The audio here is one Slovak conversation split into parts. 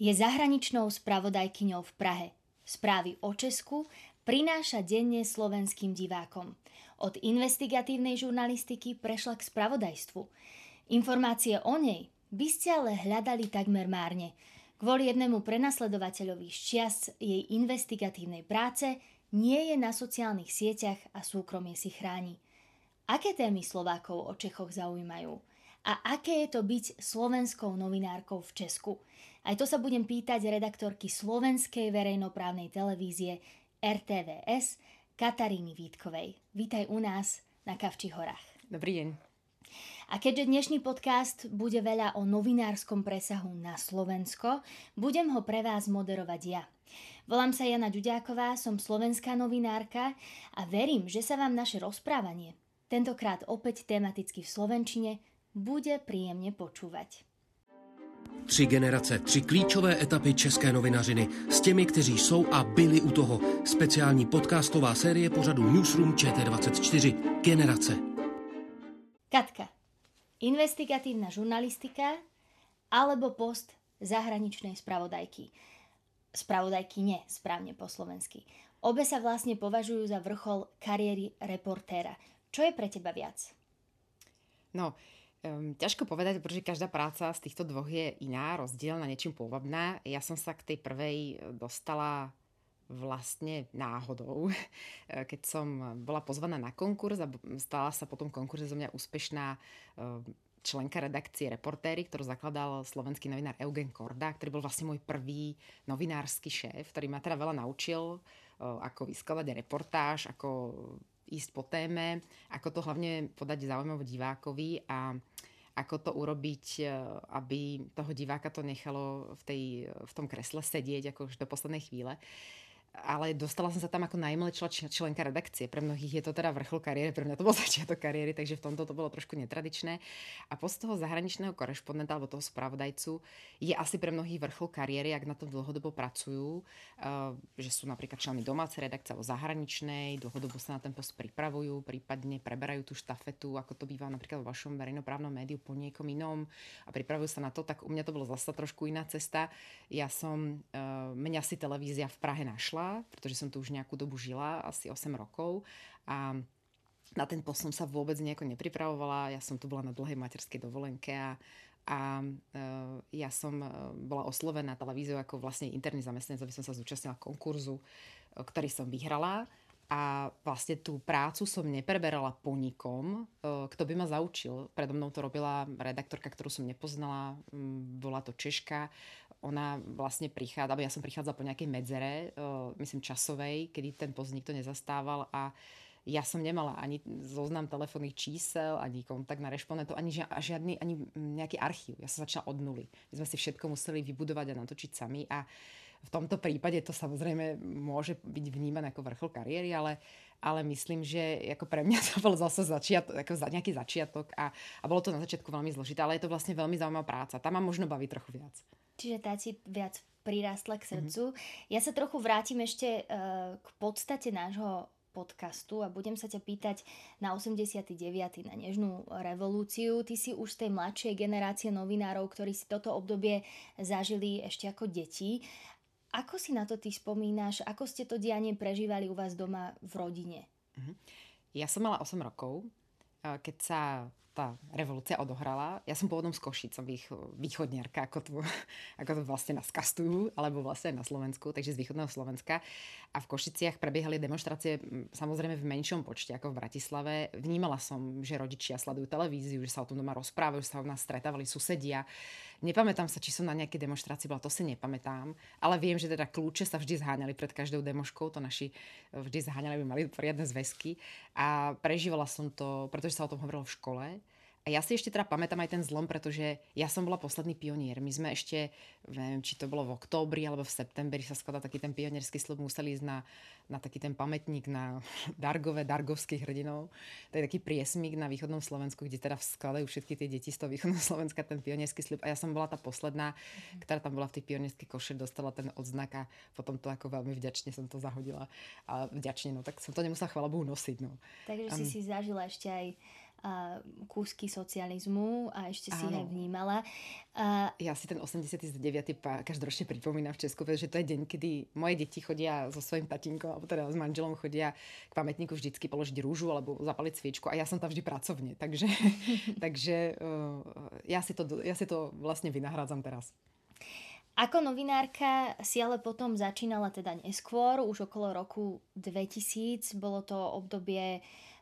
Je zahraničnou spravodajkyňou v Prahe. Správy o Česku prináša denne slovenským divákom. Od investigatívnej žurnalistiky prešla k spravodajstvu. Informácie o nej by ste ale hľadali takmer márne. Kvôli jednému prenasledovateľovi čias jej investigatívnej práce nie je na sociálnych sieťach a súkromie si chráni. Aké témy Slovákov o Čechoch zaujímajú? A aké je to byť slovenskou novinárkou v Česku? Aj to sa budem pýtať redaktorky slovenskej verejnoprávnej televízie RTVS Kataríny Vítkovej. Vítaj u nás na Kavči horách. Dobrý deň. A keďže dnešný podcast bude veľa o novinárskom presahu na Slovensko, budem ho pre vás moderovať ja. Volám sa Jana Ďuďáková, som slovenská novinárka a verím, že sa vám naše rozprávanie, tentokrát opäť tematicky v Slovenčine, bude príjemne počúvať. Tři generace, tři klíčové etapy české novinařiny s těmi, kteří jsou a byli u toho. Speciální podcastová série pořadu Newsroom ČT24. Generace. Katka. Investigatívna žurnalistika alebo post zahraničnej spravodajky. Spravodajky nie, správne po slovensky. Obe sa vlastne považujú za vrchol kariéry reportéra. Čo je pre teba viac? No, Um, ťažko povedať, pretože každá práca z týchto dvoch je iná, rozdielna, niečím pôvabná. Ja som sa k tej prvej e, dostala vlastne náhodou, e, keď som bola pozvaná na konkurs a stala sa po tom konkurze zo mňa úspešná e, členka redakcie Reportéry, ktorú zakladal slovenský novinár Eugen Korda, ktorý bol vlastne môj prvý novinársky šéf, ktorý ma teda veľa naučil, ako vyskladať reportáž, ako ísť po téme, ako to hlavne podať zaujímavo divákovi a ako to urobiť, e, aby toho diváka to nechalo v, tej, v tom kresle sedieť ako už do poslednej chvíle. Uh, ale dostala som sa tam ako najmladšia členka redakcie. Pre mnohých je to teda vrchol kariéry, pre mňa to bol začiatok kariéry, takže v tomto to bolo trošku netradičné. A post toho zahraničného korešpondenta alebo toho spravodajcu je asi pre mnohých vrchol kariéry, ak na tom dlhodobo pracujú, uh, že sú napríklad členmi domácej redakcie alebo zahraničnej, dlhodobo sa na ten post pripravujú, prípadne preberajú tú štafetu, ako to býva napríklad vo vašom verejnoprávnom médiu po niekom inom a pripravujú sa na to, tak u mňa to bolo zase trošku iná cesta. Ja som, uh, mňa si televízia v Prahe našla prišla, pretože som tu už nejakú dobu žila, asi 8 rokov a na ten som sa vôbec nejako nepripravovala. Ja som tu bola na dlhej materskej dovolenke a, a uh, ja som uh, bola oslovená televíziou ako vlastne interný zamestnanec, aby som sa zúčastnila konkurzu, uh, ktorý som vyhrala a vlastne tú prácu som nepreberala po nikom, kto by ma zaučil. Predo mnou to robila redaktorka, ktorú som nepoznala, bola to Češka, ona vlastne prichádza, alebo ja som prichádzala po nejakej medzere, uh, myslím časovej, kedy ten post nikto nezastával a ja som nemala ani zoznam telefónnych čísel, ani kontakt na rešpondentov, ani žiadny, ani nejaký archív. Ja som začala od nuly. My sme si všetko museli vybudovať a natočiť sami a v tomto prípade to samozrejme môže byť vnímané ako vrchol kariéry, ale, ale myslím, že ako pre mňa to bol zase začiatok, ako nejaký začiatok a, a bolo to na začiatku veľmi zložité, ale je to vlastne veľmi zaujímavá práca. Tam ma možno baví trochu viac. Čiže tá ti viac prirástla k srdcu. Mm-hmm. Ja sa trochu vrátim ešte uh, k podstate nášho podcastu a budem sa ťa pýtať na 89. na Nežnú revolúciu. Ty si už z tej mladšej generácie novinárov, ktorí si toto obdobie zažili ešte ako deti. Ako si na to ty spomínaš? Ako ste to dianie prežívali u vás doma v rodine? Mhm. Ja som mala 8 rokov, keď sa tá revolúcia odohrala. Ja som pôvodom z Košic, som vých, východniarka, ako to, ako to vlastne nás kastujú, alebo vlastne na Slovensku, takže z východného Slovenska. A v Košiciach prebiehali demonstrácie samozrejme v menšom počte ako v Bratislave. Vnímala som, že rodičia sledujú televíziu, že sa o tom doma rozprávajú, že sa u nás stretávali susedia. Nepamätám sa, či som na nejaké demonstrácii bola, to si nepamätám, ale viem, že teda kľúče sa vždy zháňali pred každou demoškou, to naši vždy zháňali, aby mali poriadne zväzky a prežívala som to, pretože sa o tom hovorilo v škole. A ja si ešte teda pamätám aj ten zlom, pretože ja som bola posledný pionier. My sme ešte, neviem, či to bolo v októbri alebo v septembri sa skladá taký ten pionierský slub, museli ísť na, na taký ten pamätník na Dargové, Dargovských hrdinov. To je taký priesmík na východnom Slovensku, kde teda skladajú všetky tie deti z toho východného Slovenska ten pionierský slub. A ja som bola tá posledná, ktorá tam bola v tej pionierskej koše, dostala ten odznak a potom to ako veľmi vďačne som to zahodila. A vďačne, no tak som to nemusela chvala Bohu nosiť. No. Takže um, si si zažila ešte aj a kúsky socializmu a ešte si ho vnímala. A... Ja si ten 89. každoročne pripomínam v Česku, pretože to je deň, kedy moje deti chodia so svojím tatinkom, alebo teda s manželom chodia k pamätníku vždycky položiť rúžu alebo zapaliť sviečku a ja som tam vždy pracovne. Takže, takže uh, ja, si to, ja si to vlastne vynahrádzam teraz. Ako novinárka si ale potom začínala teda neskôr, už okolo roku 2000. Bolo to obdobie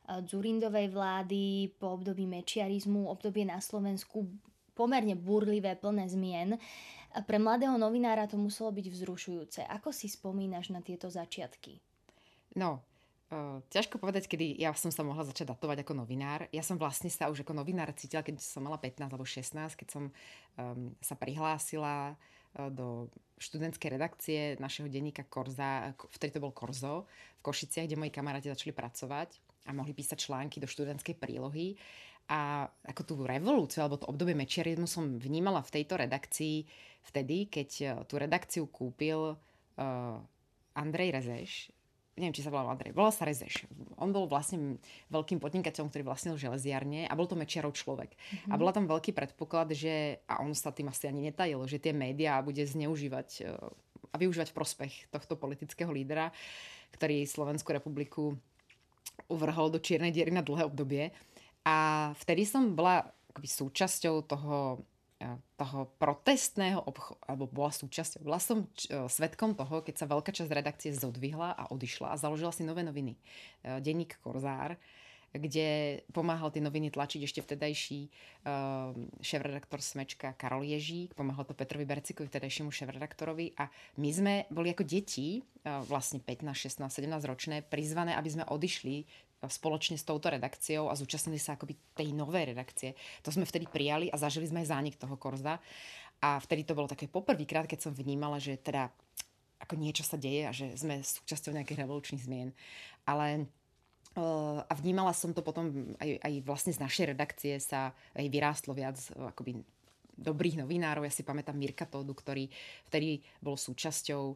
Dzurindovej vlády, po období mečiarizmu, obdobie na Slovensku pomerne burlivé, plné zmien. Pre mladého novinára to muselo byť vzrušujúce. Ako si spomínaš na tieto začiatky? No, Uh, ťažko povedať, kedy ja som sa mohla začať datovať ako novinár. Ja som vlastne sa už ako novinár cítila, keď som mala 15 alebo 16, keď som um, sa prihlásila do študentskej redakcie našeho denníka Korza, vtedy to bol Korzo, v Košiciach, kde moji kamaráti začali pracovať a mohli písať články do študentskej prílohy. A ako tú revolúciu, alebo to obdobie mečiarizmu som vnímala v tejto redakcii vtedy, keď tú redakciu kúpil uh, Andrej Rezeš, neviem, či sa volal Andrej, volal sa Rezeš. On bol vlastne veľkým podnikateľom, ktorý vlastnil železiarne a bol to Mečiarov človek. Mm-hmm. A bola tam veľký predpoklad, že, a on sa tým asi ani netajil, že tie médiá bude zneužívať e, a využívať v prospech tohto politického lídra, ktorý Slovenskú republiku uvrhol do čiernej diery na dlhé obdobie. A vtedy som bola akoby súčasťou toho toho protestného obchodu, alebo bola súčasťou. Bola som e, svetkom toho, keď sa veľká časť redakcie zodvihla a odišla a založila si nové noviny. E, denník Korzár, kde pomáhal tie noviny tlačiť ešte vtedajší uh, šéf-redaktor Smečka Karol Ježík, pomáhal to Petrovi Bercikovi, vtedajšiemu šéf-redaktorovi a my sme boli ako deti, uh, vlastne 15, 16, 17 ročné, prizvané, aby sme odišli spoločne s touto redakciou a zúčastnili sa akoby tej novej redakcie. To sme vtedy prijali a zažili sme aj zánik toho Korza. A vtedy to bolo také poprvýkrát, keď som vnímala, že teda ako niečo sa deje a že sme súčasťou nejakých revolučných zmien. Ale a vnímala som to potom aj, aj vlastne z našej redakcie sa aj vyrástlo viac akoby dobrých novinárov. Ja si pamätám Mirka Tódu, ktorý vtedy bol súčasťou,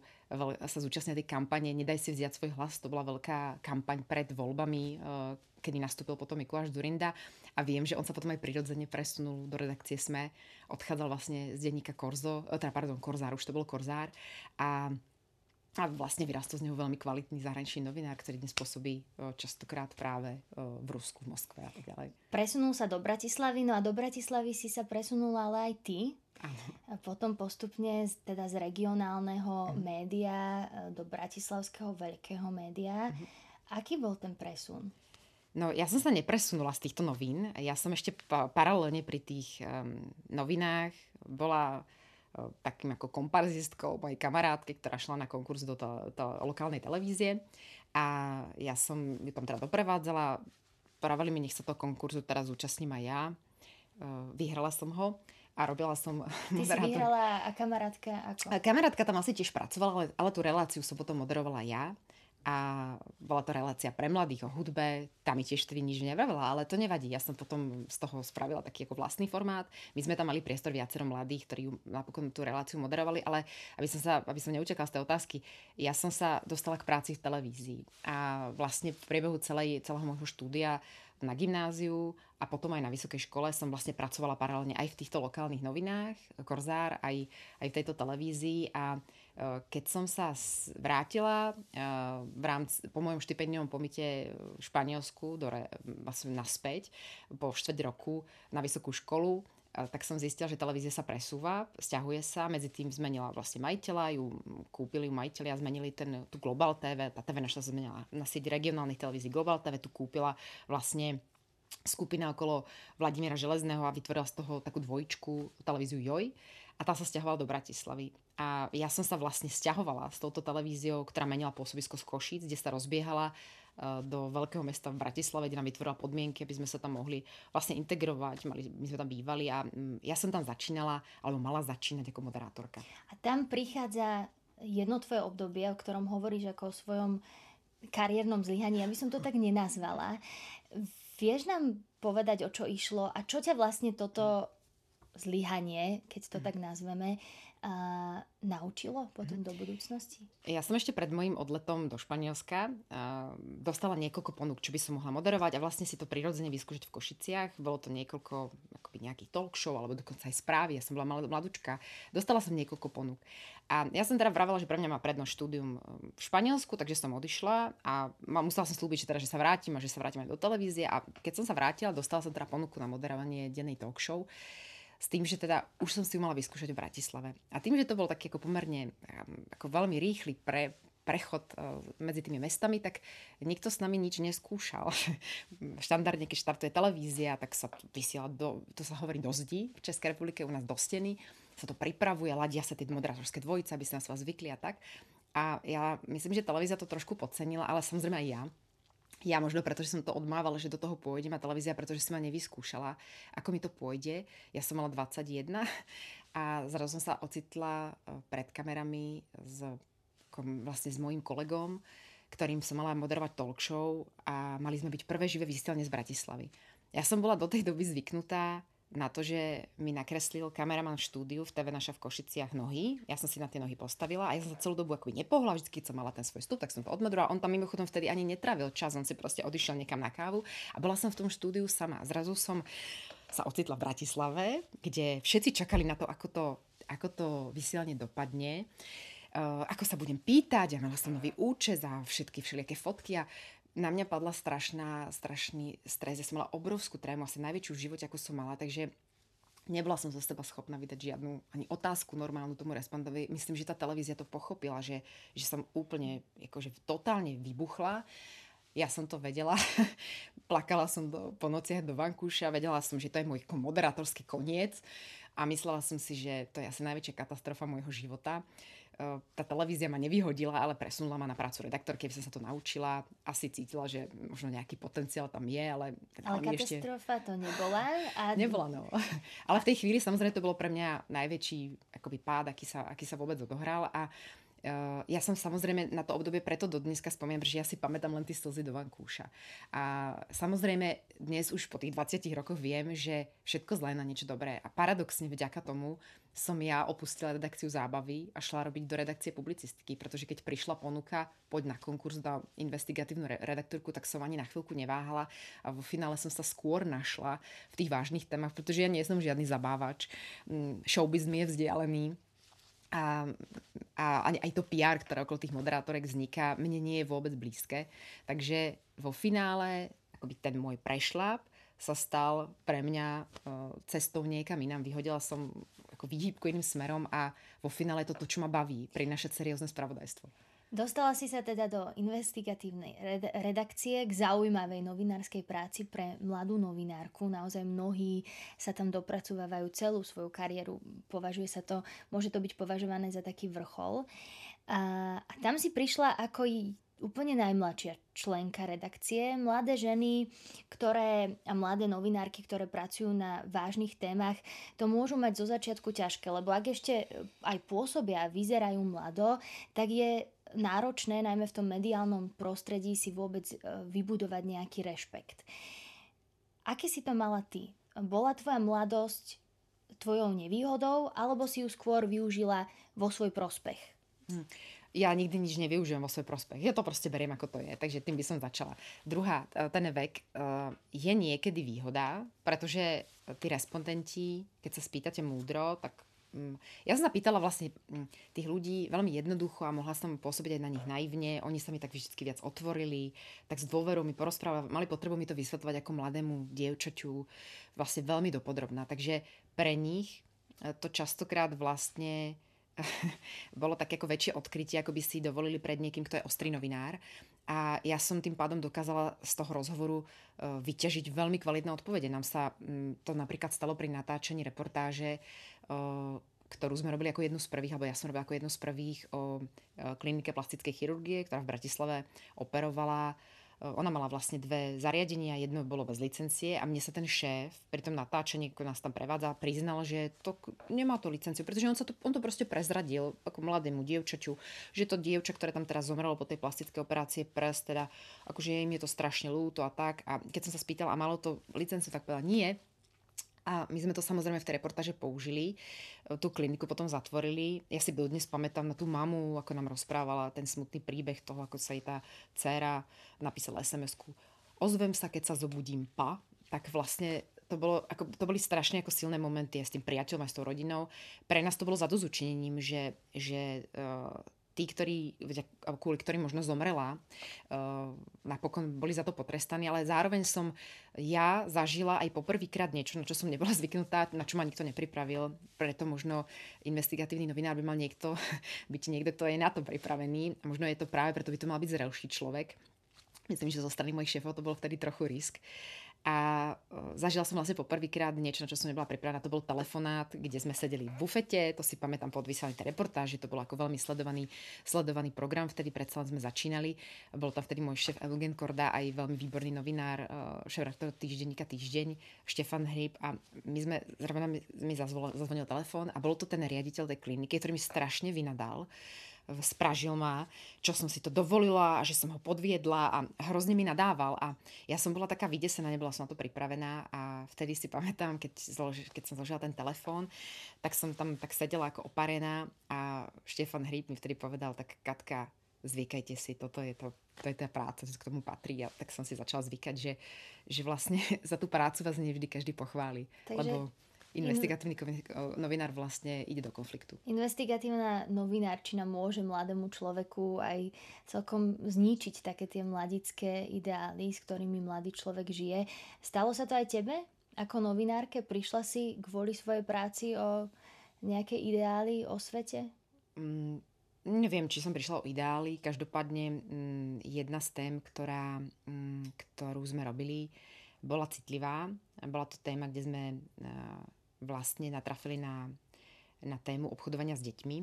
sa zúčastnil tej kampane Nedaj si vziať svoj hlas. To bola veľká kampaň pred voľbami, e, kedy nastúpil potom Mikuláš Durinda. A viem, že on sa potom aj prirodzene presunul do redakcie SME. Odchádzal vlastne z denníka Korzo, e, teda pardon, Korzár, už to bol Korzár. A a vlastne vyrastol z neho veľmi kvalitný zahraničný novinár, ktorý dnes pôsobí častokrát práve v Rusku, v Moskve a tak ďalej. Presunul sa do Bratislavy, no a do Bratislavy si sa presunula ale aj ty. Áno. A potom postupne teda z regionálneho mm. média e, do bratislavského veľkého média. Mm. Aký bol ten presun? No, ja som sa nepresunula z týchto novín. Ja som ešte paralelne pri tých um, novinách bola takým ako komparzistkou mojej kamarátky, ktorá šla na konkurs do to, to lokálnej televízie. A ja som ju tam teda doprevádzala. Pravili mi, nech sa to konkurzu teraz zúčastním aj ja. E, vyhrala som ho a robila som Ty moderátor. si vyhrala a kamarátka ako? Kamarátka tam asi tiež pracovala, ale, ale tú reláciu som potom moderovala ja a bola to relácia pre mladých o hudbe, tam mi tiež tedy nič nevravela, ale to nevadí. Ja som potom z toho spravila taký ako vlastný formát. My sme tam mali priestor viacero mladých, ktorí napokon tú reláciu moderovali, ale aby som, sa, aby som neučakala z tej otázky, ja som sa dostala k práci v televízii a vlastne v priebehu celej, celého môjho štúdia na gymnáziu a potom aj na vysokej škole som vlastne pracovala paralelne aj v týchto lokálnych novinách, Korzár, aj, aj v tejto televízii a keď som sa vrátila eh, v rámci, po mojom štipendiovom pomite v Španielsku do, vlastne naspäť po štvrť roku na vysokú školu, eh, tak som zistila, že televízia sa presúva, stiahuje sa, medzi tým zmenila vlastne majiteľa, ju kúpili ju majiteľia, zmenili ten, tú Global TV, tá TV naša zmenila na sieť regionálnych televízií Global TV, tu kúpila vlastne skupina okolo Vladimíra Železného a vytvorila z toho takú dvojčku televíziu Joj a tá sa stiahovala do Bratislavy. A ja som sa vlastne stiahovala s touto televíziou, ktorá menila pôsobisko z Košíc, kde sa rozbiehala do veľkého mesta v Bratislave, kde nám vytvorila podmienky, aby sme sa tam mohli vlastne integrovať. Mali, my sme tam bývali a mm, ja som tam začínala, alebo mala začínať ako moderátorka. A tam prichádza jedno tvoje obdobie, o ktorom hovoríš ako o svojom kariérnom zlyhaní, aby som to tak nenazvala. Vieš nám povedať, o čo išlo a čo ťa vlastne toto zlyhanie, keď to mm. tak nazveme, a naučilo potom do budúcnosti? Ja som ešte pred mojim odletom do Španielska dostala niekoľko ponúk, čo by som mohla moderovať a vlastne si to prirodzene vyskúšať v Košiciach. Bolo to niekoľko akoby nejakých talk show alebo dokonca aj správy. Ja som bola mladúčka. Dostala som niekoľko ponúk. A ja som teda vravela, že pre mňa má prednosť štúdium v Španielsku, takže som odišla a musela som slúbiť, že, teda, že sa vrátim a že sa vrátim aj do televízie. A keď som sa vrátila, dostala som teda ponuku na moderovanie dennej talk show s tým, že teda už som si ju mala vyskúšať v Bratislave. A tým, že to bol taký ako pomerne ako veľmi rýchly pre, prechod e, medzi tými mestami, tak nikto s nami nič neskúšal. Štandardne, keď štartuje televízia, tak sa vysiela do, to sa hovorí do zdi v Českej republike, u nás do steny, sa to pripravuje, ladia sa tie moderátorské dvojice, aby sa na vás zvykli a tak. A ja myslím, že televízia to trošku podcenila, ale samozrejme aj ja ja možno preto, že som to odmávala, že do toho pôjdem a televízia, pretože som ma nevyskúšala, ako mi to pôjde. Ja som mala 21 a zrazu som sa ocitla e, pred kamerami s, vlastne s mojim kolegom, ktorým som mala moderovať talk show a mali sme byť prvé živé vysielanie z Bratislavy. Ja som bola do tej doby zvyknutá na to, že mi nakreslil kameraman v štúdiu v TV naša v Košiciach nohy. Ja som si na tie nohy postavila a ja som sa celú dobu akoby nepohla, vždy keď som mala ten svoj stup, tak som to odmodrovala. On tam mimochodom vtedy ani netravil čas, on si proste odišiel niekam na kávu a bola som v tom štúdiu sama. Zrazu som sa ocitla v Bratislave, kde všetci čakali na to, ako to, ako to vysielanie dopadne. Uh, ako sa budem pýtať, ja mala som nový účes a všetky všelijaké fotky a na mňa padla strašná, strašný stres. Ja som mala obrovskú trému, asi najväčšiu v živote, ako som mala, takže nebola som zo seba schopná vydať žiadnu ani otázku normálnu tomu respondovi. Myslím, že tá televízia to pochopila, že, že som úplne akože totálne vybuchla. Ja som to vedela. Plakala som do, po nociach do vankúša, vedela som, že to je môj moderátorský koniec a myslela som si, že to je asi najväčšia katastrofa môjho života. Eh, tá televízia ma nevyhodila, ale presunula ma na prácu redaktorky, aby som sa to naučila. Asi cítila, že možno nejaký potenciál tam je, ale... Teda ale katastrofa ešte... to nebola. A... Nebola, no. Ale v tej chvíli samozrejme to bolo pre mňa najväčší akoby pád, aký sa, aký sa vôbec odohral a Uh, ja som samozrejme na to obdobie preto do dneska spomínam, že ja si pamätám len tie slzy do vankúša. A samozrejme dnes už po tých 20 rokoch viem, že všetko zlé na niečo dobré. A paradoxne vďaka tomu som ja opustila redakciu zábavy a šla robiť do redakcie publicistiky, pretože keď prišla ponuka, poď na konkurs na investigatívnu re- redaktorku, tak som ani na chvíľku neváhala a vo finále som sa skôr našla v tých vážnych témach, pretože ja nie som žiadny zabávač. Mm, showbiz mi je vzdialený a, a aj to PR, ktoré okolo tých moderátorek vzniká, mne nie je vôbec blízke. Takže vo finále akoby ten môj prešlap sa stal pre mňa uh, cestou niekam inám. Vyhodila som ako výhybku iným smerom a vo finále je to to, čo ma baví, prinašať seriózne spravodajstvo. Dostala si sa teda do investigatívnej redakcie k zaujímavej novinárskej práci pre mladú novinárku. Naozaj mnohí sa tam dopracovávajú celú svoju kariéru. Považuje sa to, môže to byť považované za taký vrchol. A, a tam si prišla ako úplne najmladšia členka redakcie. Mladé ženy, ktoré, a mladé novinárky, ktoré pracujú na vážnych témach, to môžu mať zo začiatku ťažké, lebo ak ešte aj pôsobia a vyzerajú mlado, tak je náročné, najmä v tom mediálnom prostredí, si vôbec e, vybudovať nejaký rešpekt. Aké si to mala ty? Bola tvoja mladosť tvojou nevýhodou, alebo si ju skôr využila vo svoj prospech? Hm. Ja nikdy nič nevyužijem vo svoj prospech. Ja to proste beriem, ako to je. Takže tým by som začala. Druhá, e, ten vek e, je niekedy výhoda, pretože tí respondenti, keď sa spýtate múdro, tak ja som sa pýtala vlastne mm, tých ľudí veľmi jednoducho a mohla som pôsobiť aj na nich naivne. Oni sa mi tak vždy viac otvorili, tak s dôverou mi porozprávali, mali potrebu mi to vysvetľovať ako mladému dievčaťu vlastne veľmi dopodrobná. Takže pre nich e, to častokrát vlastne bolo také ako väčšie odkrytie, ako by si dovolili pred niekým, kto je ostrý novinár. A ja som tým pádom dokázala z toho rozhovoru e, vyťažiť veľmi kvalitné odpovede. Nám sa mm, to napríklad stalo pri natáčaní reportáže ktorú sme robili ako jednu z prvých, alebo ja som robila ako jednu z prvých o klinike plastickej chirurgie, ktorá v Bratislave operovala ona mala vlastne dve zariadenia, jedno bolo bez licencie a mne sa ten šéf pri tom natáčaní, ako nás tam prevádza, priznal, že to nemá to licenciu, pretože on, sa to, on to proste prezradil ako mladému dievčaťu, že to dievča, ktoré tam teraz zomrelo po tej plastickej operácie prs, teda akože im je to strašne ľúto a tak. A keď som sa spýtala, a malo to licenciu, tak povedala nie, a my sme to samozrejme v tej reportáže použili. Tú kliniku potom zatvorili. Ja si dnes pamätám na tú mamu, ako nám rozprávala ten smutný príbeh toho, ako sa jej tá dcéra napísala SMS-ku. Ozvem sa, keď sa zobudím, pa. Tak vlastne to, bolo, ako, to boli strašne ako silné momenty s tým priateľom a s tou rodinou. Pre nás to bolo zadozučinením, že, že uh, tí, ktorí, kvôli ktorým možno zomrela, uh, napokon boli za to potrestaní, ale zároveň som ja zažila aj poprvýkrát niečo, na čo som nebola zvyknutá, na čo ma nikto nepripravil. Preto možno investigatívny novinár by mal niekto, byť niekto, kto je na to pripravený. A možno je to práve preto by to mal byť zrelší človek. Myslím, že zo strany mojich šéfov to bol vtedy trochu risk. A e, zažila som vlastne poprvýkrát niečo, na čo som nebola pripravená. To bol telefonát, kde sme sedeli v bufete, to si pamätám po odvysielaní tej reportáži, to bol ako veľmi sledovaný, sledovaný program, vtedy predsa sme začínali. Bol tam vtedy môj šéf Eugen Korda, aj veľmi výborný novinár, e, šéf týždenníka Týždeň, Štefan Hryb a my sme, zrovna mi, mi zazvonil telefón a bol to ten riaditeľ tej kliniky, ktorý mi strašne vynadal spražil ma, čo som si to dovolila a že som ho podviedla a hrozne mi nadával a ja som bola taká vydesená, nebola som na to pripravená a vtedy si pamätám, keď, zloži, keď som zložila ten telefón, tak som tam tak sedela ako oparená a Štefan Hríb mi vtedy povedal, tak Katka, zvykajte si, toto je to, to je tá práca, to k tomu patrí a tak som si začala zvykať, že, že vlastne za tú prácu vás nevždy každý pochváli. Takže... Lebo investigatívny novinár vlastne ide do konfliktu. Investigatívna novinárčina môže mladému človeku aj celkom zničiť také tie mladické ideály, s ktorými mladý človek žije. Stalo sa to aj tebe? Ako novinárke prišla si kvôli svojej práci o nejaké ideály o svete? Mm, neviem, či som prišla o ideály. Každopádne mm, jedna z tém, ktorá, mm, ktorú sme robili, bola citlivá. Bola to téma, kde sme vlastne natrafili na, na tému obchodovania s deťmi.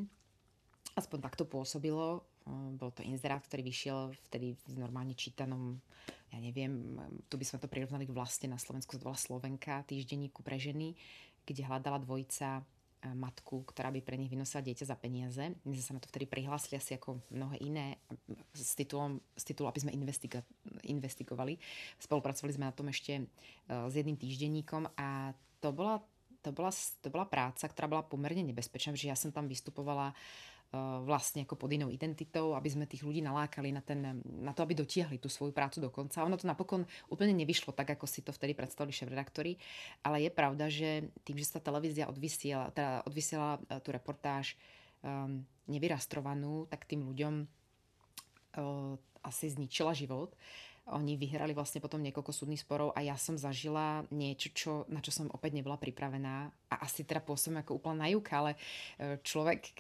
Aspoň takto pôsobilo. Bol to inzerát, ktorý vyšiel vtedy v normálne čítanom, ja neviem, tu by sme to prirovnali k vlastne na Slovensku, to bola Slovenka, týždenníku pre ženy, kde hľadala dvojica matku, ktorá by pre nich vynosila dieťa za peniaze. My sme sa na to vtedy prihlásili asi ako mnohé iné s titulom, s titulom aby sme investiga, investigovali. Spolupracovali sme na tom ešte s jedným týždenníkom a to bola to bola, to bola práca, ktorá bola pomerne nebezpečná, že ja som tam vystupovala uh, vlastne ako pod inou identitou, aby sme tých ľudí nalákali na, ten, na to, aby dotiahli tú svoju prácu do konca. Ono to napokon úplne nevyšlo tak, ako si to vtedy predstavili šéf-redaktori, ale je pravda, že tým, že sa televízia odvysiela, teda odvysiela tú reportáž um, nevyrastrovanú, tak tým ľuďom uh, asi zničila život. Oni vyhrali vlastne potom niekoľko súdnych sporov a ja som zažila niečo, čo, na čo som opäť nebola pripravená a asi teda pôsobím ako úplná najuka, ale e, človek e,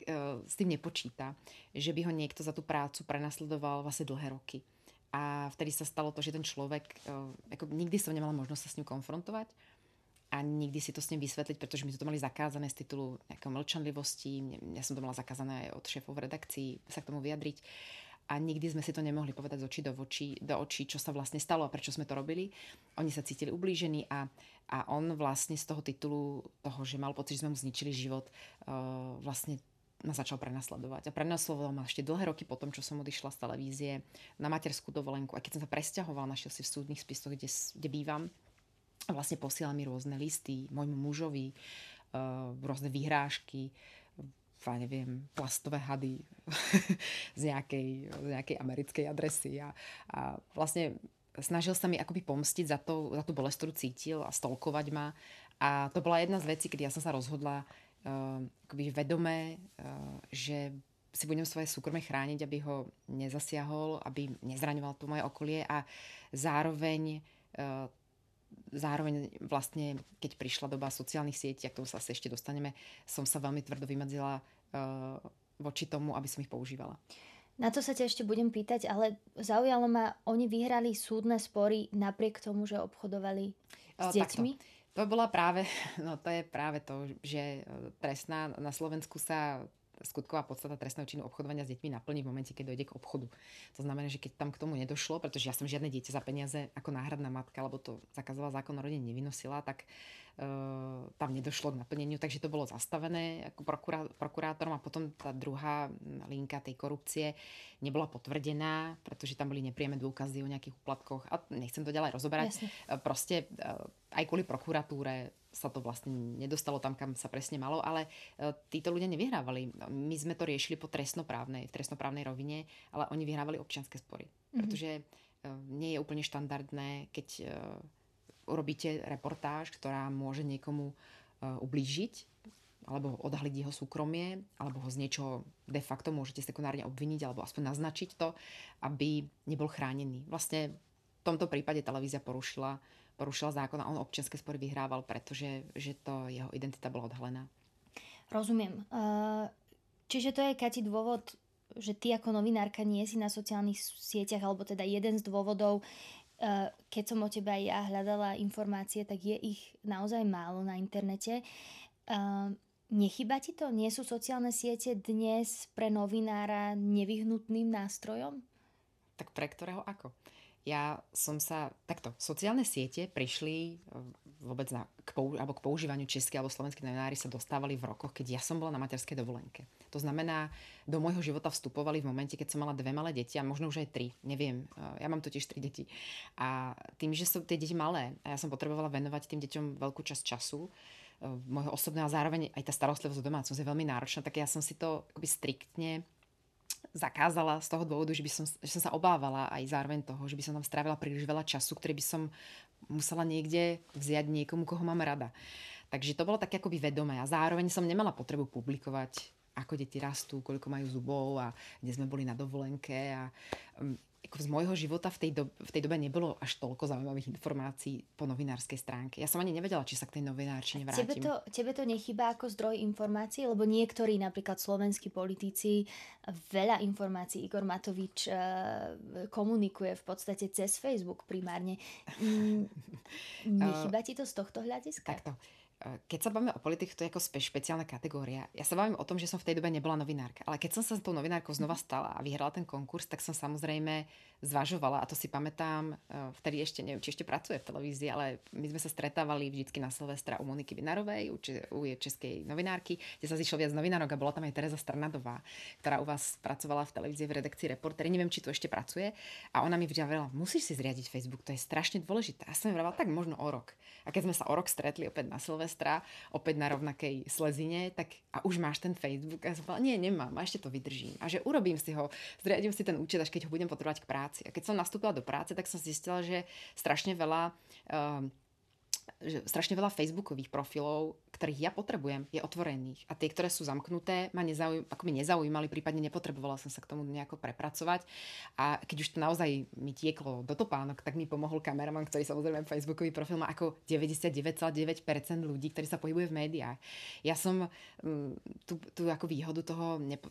s tým nepočíta, že by ho niekto za tú prácu prenasledoval vlastne dlhé roky. A vtedy sa stalo to, že ten človek, e, ako nikdy som nemala možnosť sa s ním konfrontovať a nikdy si to s ním vysvetliť, pretože my to mali zakázané z titulu nejakého mlčanlivosti. Ja som to mala zakázané aj od šéfov v redakcii sa k tomu vyjadriť a nikdy sme si to nemohli povedať z očí do, voči, do očí, čo sa vlastne stalo a prečo sme to robili. Oni sa cítili ublížení a, a on vlastne z toho titulu toho, že mal pocit, že sme mu zničili život, uh, vlastne ma začal prenasledovať. A prenasledoval ma ešte dlhé roky potom, čo som odišla z televízie na materskú dovolenku. A keď som sa presťahovala, našiel si v súdnych spisoch, kde, kde bývam, vlastne posielal mi rôzne listy môjmu mužovi, uh, rôzne vyhrážky, ja neviem, plastové hady z, nejakej, z nejakej americkej adresy a, a vlastne snažil sa mi akoby pomstiť za, to, za tú bolest, ktorú cítil a stolkovať ma. A to bola jedna z vecí, kedy ja som sa rozhodla uh, akoby vedomé, uh, že si budem svoje súkromie chrániť, aby ho nezasiahol, aby nezraňoval to moje okolie a zároveň uh, zároveň vlastne, keď prišla doba sociálnych sietí, a k tomu sa asi ešte dostaneme, som sa veľmi tvrdo vymedzila uh, voči tomu, aby som ich používala. Na to sa ťa ešte budem pýtať, ale zaujalo ma, oni vyhrali súdne spory napriek tomu, že obchodovali s uh, deťmi? Takto. To bola práve, no to je práve to, že trestná na Slovensku sa skutková podstata trestného činu obchodovania s deťmi naplní v momente, keď dojde k obchodu. To znamená, že keď tam k tomu nedošlo, pretože ja som žiadne dieťa za peniaze ako náhradná matka, alebo to zakazoval zákon o rodine nevynosila, tak tam nedošlo k naplneniu, takže to bolo zastavené ako prokurá, prokurátorom a potom tá druhá linka tej korupcie nebola potvrdená, pretože tam boli nepriame dôkazy o nejakých úplatkoch a nechcem to ďalej rozoberať. Jasne. Proste uh, aj kvôli prokuratúre sa to vlastne nedostalo tam, kam sa presne malo, ale títo ľudia nevyhrávali. My sme to riešili po trestnoprávnej, v trestnoprávnej rovine, ale oni vyhrávali občianske spory. Mm-hmm. Pretože nie je úplne štandardné, keď urobíte reportáž, ktorá môže niekomu ublížiť, alebo odhaliť jeho súkromie, alebo ho z niečoho de facto môžete sekundárne obviniť, alebo aspoň naznačiť to, aby nebol chránený. Vlastne v tomto prípade televízia porušila porušila zákon a on občianske spory vyhrával, pretože že to jeho identita bola odhalená. Rozumiem. Čiže to je, Kati, dôvod, že ty ako novinárka nie si na sociálnych sieťach, alebo teda jeden z dôvodov, keď som o teba ja hľadala informácie, tak je ich naozaj málo na internete. Nechyba ti to? Nie sú sociálne siete dnes pre novinára nevyhnutným nástrojom? Tak pre ktorého ako? Ja som sa, takto, sociálne siete prišli e, vôbec na, k, pou, alebo k používaniu českej alebo slovenskej novinári sa dostávali v rokoch, keď ja som bola na materskej dovolenke. To znamená, do môjho života vstupovali v momente, keď som mala dve malé deti a možno už aj tri, neviem. E, ja mám totiž tri deti. A tým, že sú tie deti malé a ja som potrebovala venovať tým deťom veľkú časť času, e, môjho osobného a zároveň aj tá starostlivosť o domácnosť je veľmi náročná, tak ja som si to akoby striktne zakázala z toho dôvodu, že, by som, že som sa obávala aj zároveň toho, že by som tam strávila príliš veľa času, ktorý by som musela niekde vziať niekomu, koho mám rada. Takže to bolo také akoby vedomé a zároveň som nemala potrebu publikovať, ako deti rastú, koľko majú zubov a kde sme boli na dovolenke a um, ako z môjho života v tej, do, v tej dobe nebolo až toľko zaujímavých informácií po novinárskej stránke. Ja som ani nevedela, či sa k tej novinárčine vrátim. Tebe to, tebe to nechýba ako zdroj informácií? Lebo niektorí, napríklad slovenskí politici, veľa informácií Igor Matovič uh, komunikuje v podstate cez Facebook primárne. Mm, nechýba ti to z tohto hľadiska? Takto. Keď sa bavíme o politike, to je ako špeciálna kategória. Ja sa bavím o tom, že som v tej dobe nebola novinárka. Ale keď som sa s tou novinárkou znova stala a vyhrala ten konkurs, tak som samozrejme zvažovala, a to si pamätám, eh, vtedy ešte, neviem, či ešte pracuje v televízii, ale my sme sa stretávali vždycky na Silvestra u Moniky Vinarovej, u, u je českej novinárky, kde sa zišlo viac novinárok a bola tam aj Teresa Strnadová, ktorá u vás pracovala v televízii v redakcii Reporter. Neviem, či tu ešte pracuje. A ona mi vravela, musíš si zriadiť Facebook, to je strašne dôležité. A som vravela, tak možno o rok. A keď sme sa o rok stretli opäť na Silvestra, opäť na rovnakej slezine, tak a už máš ten Facebook. A som povedala, nie, nemám, a ešte to vydržím. A že urobím si ho, zriadím si ten účet, až keď ho budem potrebovať k práci. A keď som nastúpila do práce, tak som zistila, že strašne veľa uh, že strašne veľa facebookových profilov, ktorých ja potrebujem, je otvorených. A tie, ktoré sú zamknuté, ma nezauj- ako mi nezaujímali, prípadne nepotrebovala som sa k tomu nejako prepracovať. A keď už to naozaj mi tieklo do topánok, tak mi pomohol kameraman, ktorý samozrejme facebookový profil má ako 99,9% ľudí, ktorí sa pohybuje v médiách. Ja som um, tú, tú ako výhodu toho nepo,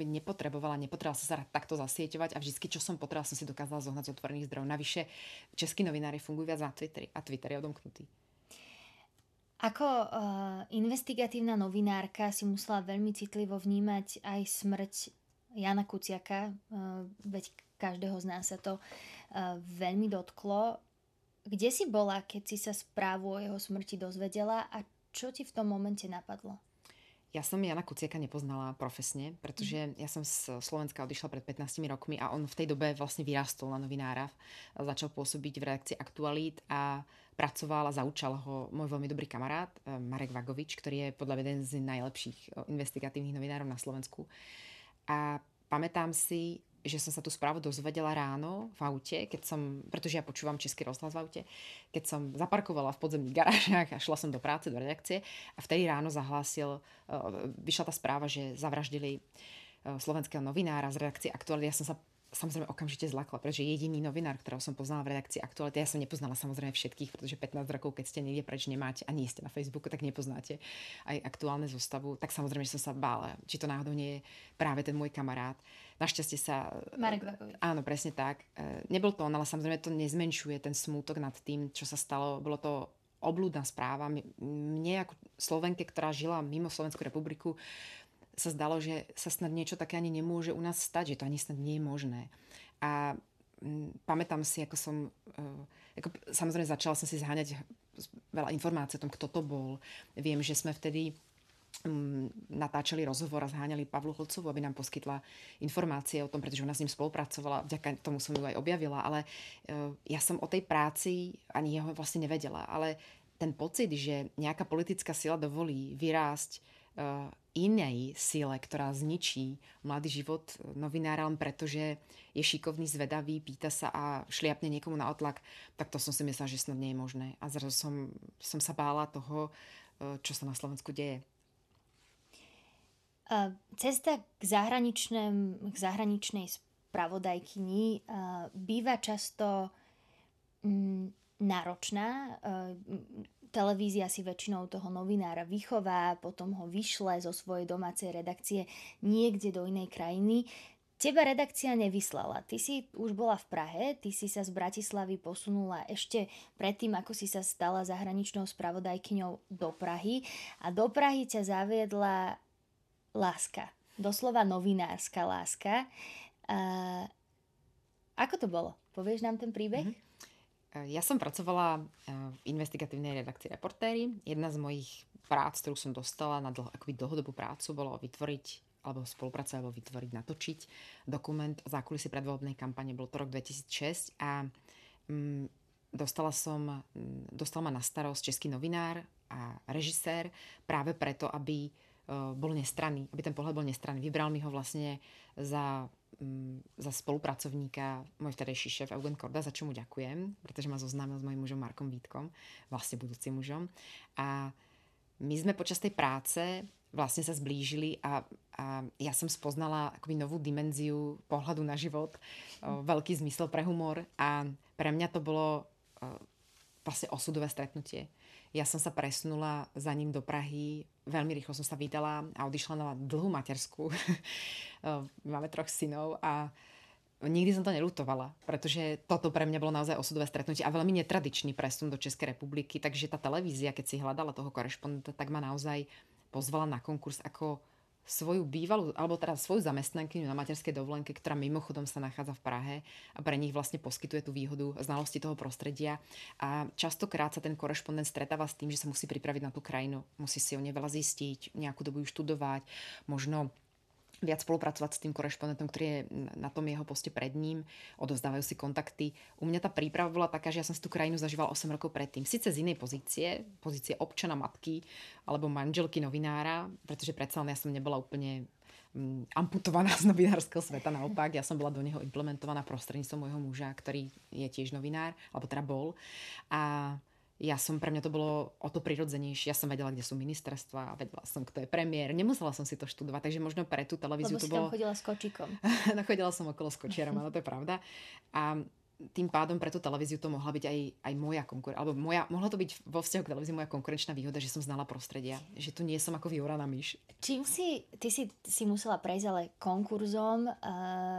nepotrebovala, nepotrebovala som sa takto zasieťovať a vždy, čo som potrebovala, som si dokázala zohnať z otvorených zdrojov. Navyše, českí novinári fungujú viac na Twitteri a Twitter je odomknutý. Ako uh, investigatívna novinárka si musela veľmi citlivo vnímať aj smrť Jana Kuciaka, uh, veď každého z nás sa to uh, veľmi dotklo. Kde si bola, keď si sa správu o jeho smrti dozvedela a čo ti v tom momente napadlo? Ja som Jana Kuciaka nepoznala profesne, pretože mhm. ja som z Slovenska odišla pred 15 rokmi a on v tej dobe vlastne vyrastol na novinára. Začal pôsobiť v reakcii Aktualít a pracoval a zaučal ho môj veľmi dobrý kamarát eh, Marek Vagovič, ktorý je podľa jeden z najlepších eh, investigatívnych novinárov na Slovensku. A pamätám si, že som sa tú správu dozvedela ráno v aute, keď som, pretože ja počúvam český rozhlas v aute, keď som zaparkovala v podzemných garážach a šla som do práce, do redakcie a vtedy ráno zahlásil, eh, vyšla tá správa, že zavraždili slovenského novinára z redakcie Aktuality. Ja som sa samozrejme okamžite zlakla, pretože jediný novinár, ktorého som poznala v redakcii Aktuality, ja som nepoznala samozrejme všetkých, pretože 15 rokov, keď ste niekde preč nemáte a nie ste na Facebooku, tak nepoznáte aj aktuálne zostavu, tak samozrejme, že som sa bála, či to náhodou nie je práve ten môj kamarát. Našťastie sa... Marek Vakovič. Áno, presne tak. E, nebol to on, ale samozrejme to nezmenšuje ten smútok nad tým, čo sa stalo. Bolo to oblúdna správa. Mne ako Slovenke, ktorá žila mimo Slovenskú republiku, sa zdalo, že sa snad niečo také ani nemôže u nás stať, že to ani snad nie je možné. A mm, pamätám si, ako som... Uh, ako, samozrejme, začala som si zháňať veľa informácií o tom, kto to bol. Viem, že sme vtedy um, natáčali rozhovor a zháňali Pavlu Holcovu, aby nám poskytla informácie o tom, pretože ona s ním spolupracovala, vďaka tomu som ju aj objavila, ale uh, ja som o tej práci ani jeho vlastne nevedela, ale ten pocit, že nejaká politická sila dovolí vyrásť inej sile, ktorá zničí mladý život novinára len preto, je šikovný, zvedavý, pýta sa a šliapne niekomu na otlak, tak to som si myslela, že snad nie je možné. A zrazu som, som sa bála toho, uh, čo sa na Slovensku deje. Cesta k, k zahraničnej spravodajkyni býva často mm, náročná. Televízia si väčšinou toho novinára vychová, potom ho vyšle zo svojej domácej redakcie niekde do inej krajiny. Teba redakcia nevyslala. Ty si už bola v Prahe, ty si sa z Bratislavy posunula ešte predtým, ako si sa stala zahraničnou spravodajkyňou do Prahy. A do Prahy ťa zaviedla láska. Doslova novinárska láska. Uh, ako to bolo? Povieš nám ten príbeh? Mm-hmm. Ja som pracovala eh, v investigatívnej redakcii Reportéry. Jedna z mojich prác, ktorú som dostala na dlho, akoby dlhodobú prácu, bolo vytvoriť alebo spolupracovať, alebo vytvoriť, natočiť dokument o zákulisí predvolebnej kampane. Bol to rok 2006 a mm, dostala som, mm, dostal ma na starosť český novinár a režisér práve preto, aby Eh, bol nestranný, aby ten pohľad bol nestranný. Vybral mi ho vlastne za, za spolupracovníka môj vtedejší šéf Eugen Korda, za čo mu ďakujem, pretože ma zoznámil s mojím mužom Markom Vítkom, vlastne budúcim mužom. A my sme počas tej práce vlastne sa zblížili a, a ja som spoznala akoby novú dimenziu pohľadu na život, o, veľký zmysel pre humor a pre mňa to bolo o, vlastne osudové stretnutie. Ja som sa presunula za ním do Prahy, veľmi rýchlo som sa vydala a odišla na dlhú materskú. Máme troch synov a nikdy som to nelutovala, pretože toto pre mňa bolo naozaj osudové stretnutie a veľmi netradičný presun do Českej republiky, takže tá televízia, keď si hľadala toho korešpondenta, tak ma naozaj pozvala na konkurs ako svoju bývalú, alebo teda svoju zamestnankyňu na materskej dovolenke, ktorá mimochodom sa nachádza v Prahe a pre nich vlastne poskytuje tú výhodu znalosti toho prostredia. A častokrát sa ten korešpondent stretáva s tým, že sa musí pripraviť na tú krajinu. Musí si o nej veľa zistiť, nejakú dobu ju študovať, možno viac spolupracovať s tým korešpondentom, ktorý je na tom jeho poste pred ním, odovzdávajú si kontakty. U mňa tá príprava bola taká, že ja som si tú krajinu zažíval 8 rokov predtým. Sice z inej pozície, pozície občana matky alebo manželky novinára, pretože predsa len ja som nebola úplne mm, amputovaná z novinárskeho sveta, naopak, ja som bola do neho implementovaná prostredníctvom môjho muža, ktorý je tiež novinár, alebo teda bol. A ja som, pre mňa to bolo o to prirodzenejšie. Ja som vedela, kde sú ministerstva, vedela som, kto je premiér. Nemusela som si to študovať, takže možno pre tú televíziu Lebo to bolo... tam chodila s kočikom. no, chodila som okolo s kočiarom, ale to je pravda. A tým pádom pre tú televíziu to mohla byť aj, aj moja konkurencia, alebo moja, mohla to byť vo vzťahu k televízii moja konkurenčná výhoda, že som znala prostredia, že tu nie som ako na myš. Čím si, ty si, si musela prejsť ale konkurzom uh,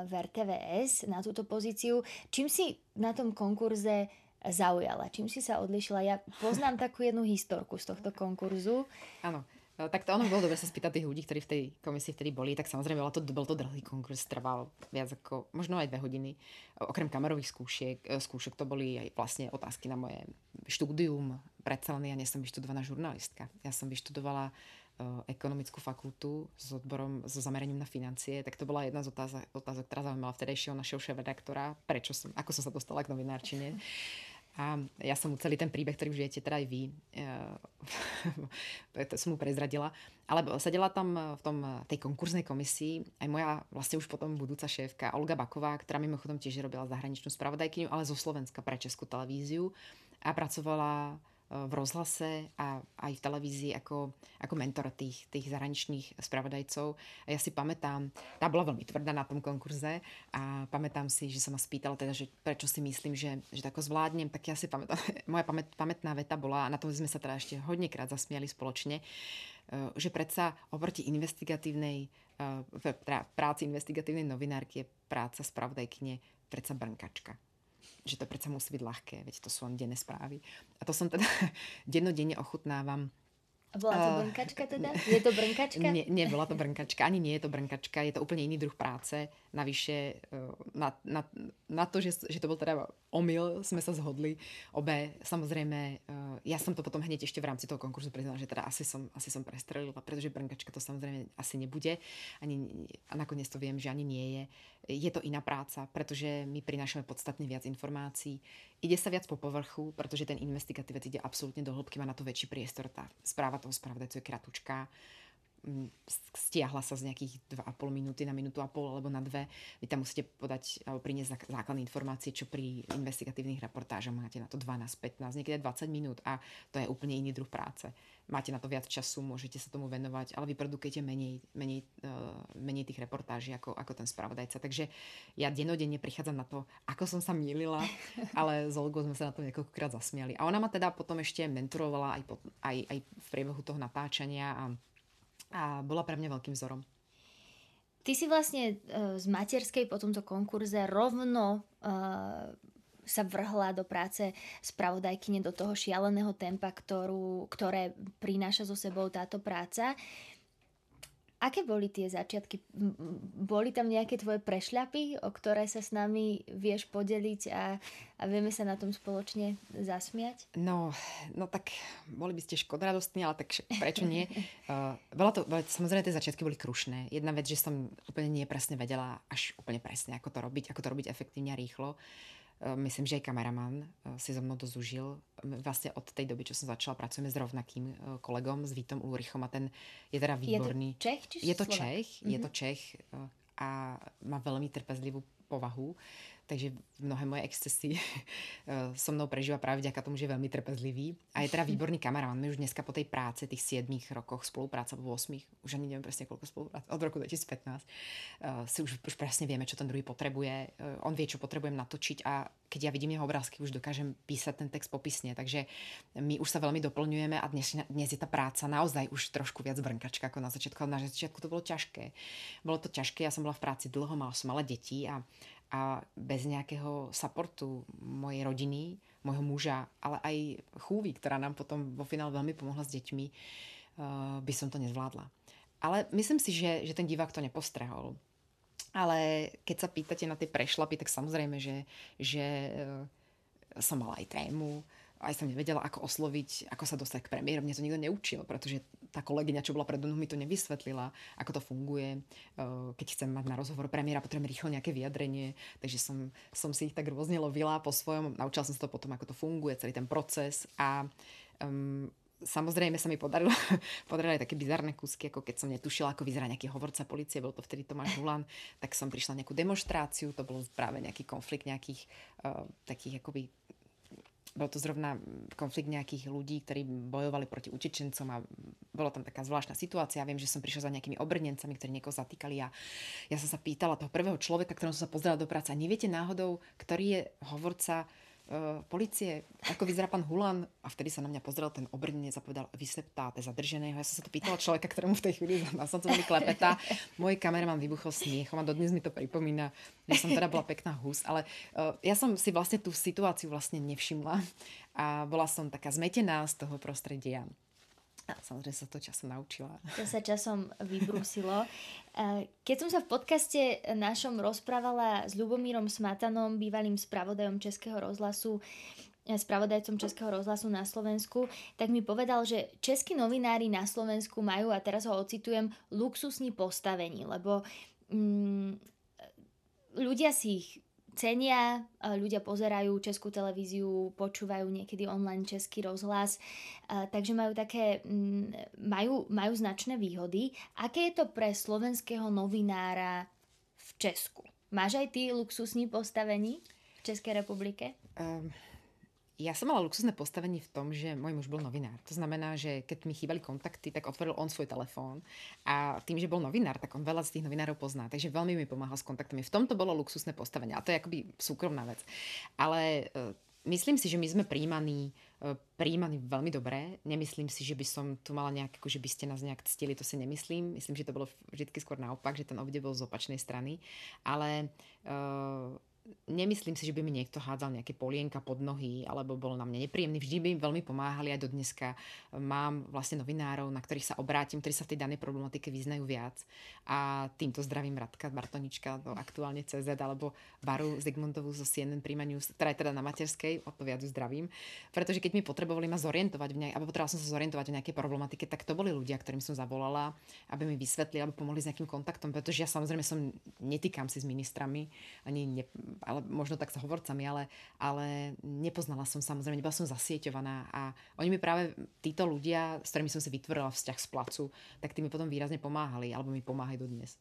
v RTVS na túto pozíciu, čím si na tom konkurze zaujala? Čím si sa odlišila? Ja poznám takú jednu historku z tohto konkurzu. Áno. No, tak to ono bolo dobre sa spýtať tých ľudí, ktorí v tej komisii vtedy boli, tak samozrejme bol to, bol to dlhý konkurs, trval viac ako, možno aj dve hodiny. Okrem kamerových skúšiek, e, skúšok to boli aj vlastne otázky na moje štúdium. Predsa len ja nie som vyštudovaná žurnalistka. Ja som vyštudovala uh, ekonomickú fakultu s odborom, so zameraním na financie, tak to bola jedna z otázok, otázok ktorá zaujímala vtedajšieho našeho šéf-redaktora, prečo som, ako som sa dostala k novinárčine. A ja som mu celý ten príbeh, ktorý už viete, teda aj vy, to som mu prezradila. Ale sedela tam v tom, tej konkurznej komisii aj moja vlastne už potom budúca šéfka Olga Baková, ktorá mimochodom tiež robila zahraničnú spravodajkyňu, ale zo Slovenska pre Českú televíziu a pracovala v rozhlase a aj v televízii ako, ako mentor tých, tých zahraničných spravodajcov. A ja si pamätám, tá bola veľmi tvrdá na tom konkurze a pamätám si, že sa ma spýtala teda, že prečo si myslím, že, že tako zvládnem, tak ja si pamätám, moja pamät, pamätná veta bola, a na tom sme sa teda ešte hodnekrát zasmiali spoločne, eh, že predsa oproti investigatívnej eh, teda práci investigatívnej novinárky je práca spravodajkyne predsa brnkačka že to predsa musí byť ľahké, veď to sú len denné správy. A to som teda dennodenne ochutnávam A bola to brnkačka teda? Je to brnkačka? Nie, nie, bola to brnkačka. Ani nie je to brnkačka. Je to úplne iný druh práce. Navyše eh, na, na, na to, že, že to bol teda omyl, sme sa zhodli. Obe, samozrejme, eh, ja som to potom hneď ešte v rámci toho konkursu priznala, že teda asi som, asi som prestrelila, pretože brnkačka to samozrejme asi nebude. Ani, a nakoniec to viem, že ani nie je. Je to iná práca, pretože my prinášame podstatne viac informácií. Ide sa viac po povrchu, pretože ten investigatívec ide absolútne do hĺbky, má na to väčší priestor. Tá správa toho spravodajcu je kratučká mm, stiahla sa z nejakých 2,5 minúty na minútu a pol alebo na dve. Vy tam musíte podať alebo priniesť základné informácie, čo pri investigatívnych reportážach máte na to 12, 15, niekedy 20 minút a to je úplne iný druh práce máte na to viac času, môžete sa tomu venovať, ale vy produkujete menej, menej, uh, menej tých reportáží ako, ako ten spravodajca. Takže ja denodenne prichádzam na to, ako som sa mýlila, ale s Olgou sme sa na to niekoľkokrát zasmiali. A ona ma teda potom ešte mentorovala aj, po, aj, aj v priebehu toho natáčania a, a bola pre mňa veľkým vzorom. Ty si vlastne uh, z materskej po tomto konkurze rovno uh, sa vrhla do práce spravodajkyne do toho šialeného tempa, ktorú, ktoré prináša so sebou táto práca. Aké boli tie začiatky? Boli tam nejaké tvoje prešľapy, o ktoré sa s nami vieš podeliť a, a vieme sa na tom spoločne zasmiať? No, no tak boli by ste škodradostní, ale tak prečo nie? uh, bolo to, samozrejme tie začiatky boli krušné. Jedna vec, že som úplne nie presne vedela až úplne presne, ako to robiť, ako to robiť efektívne a rýchlo. Eh, myslím, že aj kameraman eh, si so mnou dosť užil. Vlastne od tej doby, čo som začala, pracujeme s rovnakým eh, kolegom, s Vítom Ulrichom a ten je teda výborný. Je to Čech? Či je to Čech, mm-hmm. je to Čech a má veľmi trpezlivú povahu takže mnohé moje excesy eh, so mnou prežíva práve vďaka tomu, že je veľmi trpezlivý. A je teda výborný kamarán. My už dneska po tej práce, tých 7 rokoch spolupráca, po 8, už ani neviem presne koľko spolupráce, od roku 2015, uh, eh, si už, už presne vieme, čo ten druhý potrebuje. Uh, on vie, čo potrebujem natočiť a keď ja vidím jeho obrázky, už dokážem písať ten text popisne. Takže my už sa veľmi doplňujeme a dnes, dnes je tá práca naozaj už trošku viac brnkačka ako na začiatku. Ale na začiatku to bolo ťažké. Bolo to ťažké, ja som bola v práci dlho, mala som malé deti a a bez nejakého supportu mojej rodiny, môjho muža, ale aj chúvy, ktorá nám potom vo finále veľmi pomohla s deťmi, uh, by som to nezvládla. Ale myslím si, že, že ten divák to nepostrehol. Ale keď sa pýtate na tie prešlapy, tak samozrejme, že, že uh, som mala aj trému, aj som nevedela, ako osloviť, ako sa dostať k premiérom. Mne to nikto neučil, pretože tá kolegyňa, čo bola predo mnou, mi to nevysvetlila, ako to funguje. Keď chcem mať na rozhovor premiéra, potrebujem rýchlo nejaké vyjadrenie, takže som, som si ich tak rôzne lovila po svojom. Naučila som sa to potom, ako to funguje, celý ten proces a um, samozrejme sa mi podarilo, podarilo aj také bizarné kúsky, ako keď som netušila, ako vyzerá nejaký hovorca policie, bol to vtedy Tomáš Hulan, tak som prišla nejakú demonstráciu, to bol práve nejaký konflikt nejakých uh, takých akoby bol to zrovna konflikt nejakých ľudí, ktorí bojovali proti utečencom a bola tam taká zvláštna situácia. Viem, že som prišla za nejakými obrnencami, ktorí niekoho zatýkali a ja som sa pýtala toho prvého človeka, ktorom som sa pozrela do práce, a neviete náhodou, ktorý je hovorca policie, ako vyzerá pán Hulan. A vtedy sa na mňa pozrel ten obrnenec a povedal, vy se ptáte zadrženého. Ja som sa to pýtala človeka, ktorému v tej chvíli na som to klepeta. Môj kameraman vybuchol smiechom a dodnes mi to pripomína. Ja som teda bola pekná hus, ale uh, ja som si vlastne tú situáciu vlastne nevšimla a bola som taká zmetená z toho prostredia. A samozrejme sa to časom naučila. To sa časom vybrúsilo. Keď som sa v podcaste našom rozprávala s Ľubomírom Smatanom, bývalým spravodajom Českého rozhlasu, spravodajcom Českého rozhlasu na Slovensku, tak mi povedal, že českí novinári na Slovensku majú, a teraz ho ocitujem, luxusní postavení, lebo mm, ľudia si ich cenia, ľudia pozerajú českú televíziu, počúvajú niekedy online český rozhlas, takže majú také, mm, majú, majú značné výhody. Aké je to pre slovenského novinára v Česku? Máš aj ty luxusní postavení v Českej republike? Um, ja som mala luxusné postavenie v tom, že môj muž bol novinár. To znamená, že keď mi chýbali kontakty, tak otvoril on svoj telefón a tým, že bol novinár, tak on veľa z tých novinárov pozná. Takže veľmi mi pomáhal s kontaktami. V tomto bolo luxusné postavenie. A to je akoby súkromná vec. Ale uh, myslím si, že my sme príjmaní, uh, príjmaní veľmi dobre. Nemyslím si, že by som tu mala nejak, že by ste nás nejak ctili, to si nemyslím. Myslím, že to bolo vždy skôr naopak, že ten obdiv bol z opačnej strany. Ale uh, nemyslím si, že by mi niekto hádzal nejaké polienka pod nohy alebo bol na mne nepríjemný. Vždy by mi veľmi pomáhali aj do dneska. Mám vlastne novinárov, na ktorých sa obrátim, ktorí sa v tej danej problematike vyznajú viac. A týmto zdravím Radka Bartonička, to aktuálne CZ, alebo Baru Zigmundovu zo CNN Prima News, ktorá je teda na materskej, o to viac zdravím. Pretože keď mi potrebovali ma zorientovať v nej, alebo potrebovala som sa zorientovať v nejakej problematike, tak to boli ľudia, ktorým som zavolala, aby mi vysvetlili, alebo pomohli s nejakým kontaktom, pretože ja samozrejme som netýkam si s ministrami, ani ne, ale možno tak s hovorcami, ale, ale nepoznala som samozrejme, nebola som zasieťovaná a oni mi práve títo ľudia, s ktorými som si vytvorila vzťah z placu, tak tí mi potom výrazne pomáhali, alebo mi pomáhajú dodnes.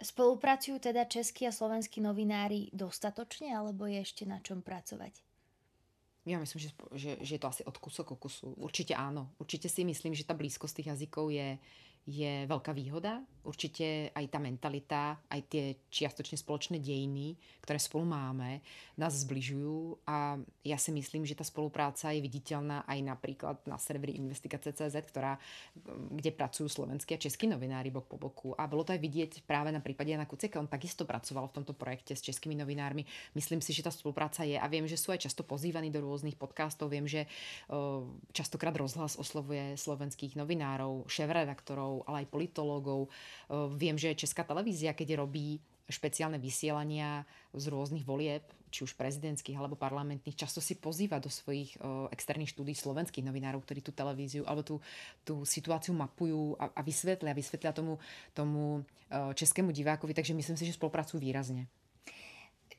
Spolupracujú teda českí a slovenskí novinári dostatočne, alebo je ešte na čom pracovať? Ja myslím, že, že, že je to asi od kusu k kusu. Určite áno. Určite si myslím, že tá blízkosť tých jazykov je, je veľká výhoda. Určite aj tá mentalita, aj tie čiastočne spoločné dejiny, ktoré spolu máme, nás zbližujú a ja si myslím, že tá spolupráca je viditeľná aj napríklad na serveri Investigace.cz, ktorá, kde pracujú slovenskí a českí novinári bok po boku. A bolo to aj vidieť práve na prípade Jana Kuceka. On takisto pracoval v tomto projekte s českými novinármi. Myslím si, že tá spolupráca je a viem, že sú aj často pozývaní do rôznych podcastov. Viem, že častokrát rozhlas oslovuje slovenských novinárov, šéf-redaktorov, ale aj politológov. Viem, že Česká televízia, keď robí špeciálne vysielania z rôznych volieb, či už prezidentských alebo parlamentných, často si pozýva do svojich uh, externých štúdí slovenských novinárov, ktorí tú televíziu alebo tú, tú situáciu mapujú a, a vysvetlia, vysvetlia tomu, tomu uh, českému divákovi, takže myslím si, že spolupracujú výrazne.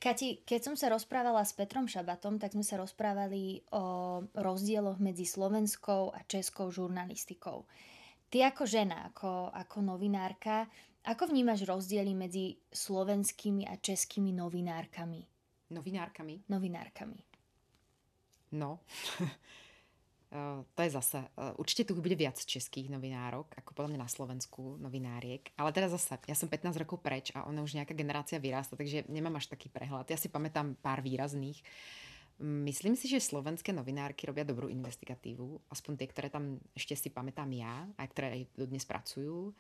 Kati, keď som sa rozprávala s Petrom Šabatom, tak sme sa rozprávali o rozdieloch medzi slovenskou a českou žurnalistikou. Ty ako žena, ako, ako novinárka, ako vnímaš rozdiely medzi slovenskými a českými novinárkami? Novinárkami? Novinárkami. No, Uh, to je zase, uh, určite tu bude viac českých novinárok, ako podľa mňa na Slovensku novináriek, ale teda zase, ja som 15 rokov preč a ona už nejaká generácia vyrasta, takže nemám až taký prehľad. Ja si pamätám pár výrazných. Myslím si, že slovenské novinárky robia dobrú investigatívu, aspoň tie, ktoré tam ešte si pamätám ja, a ktoré aj dodnes pracujú.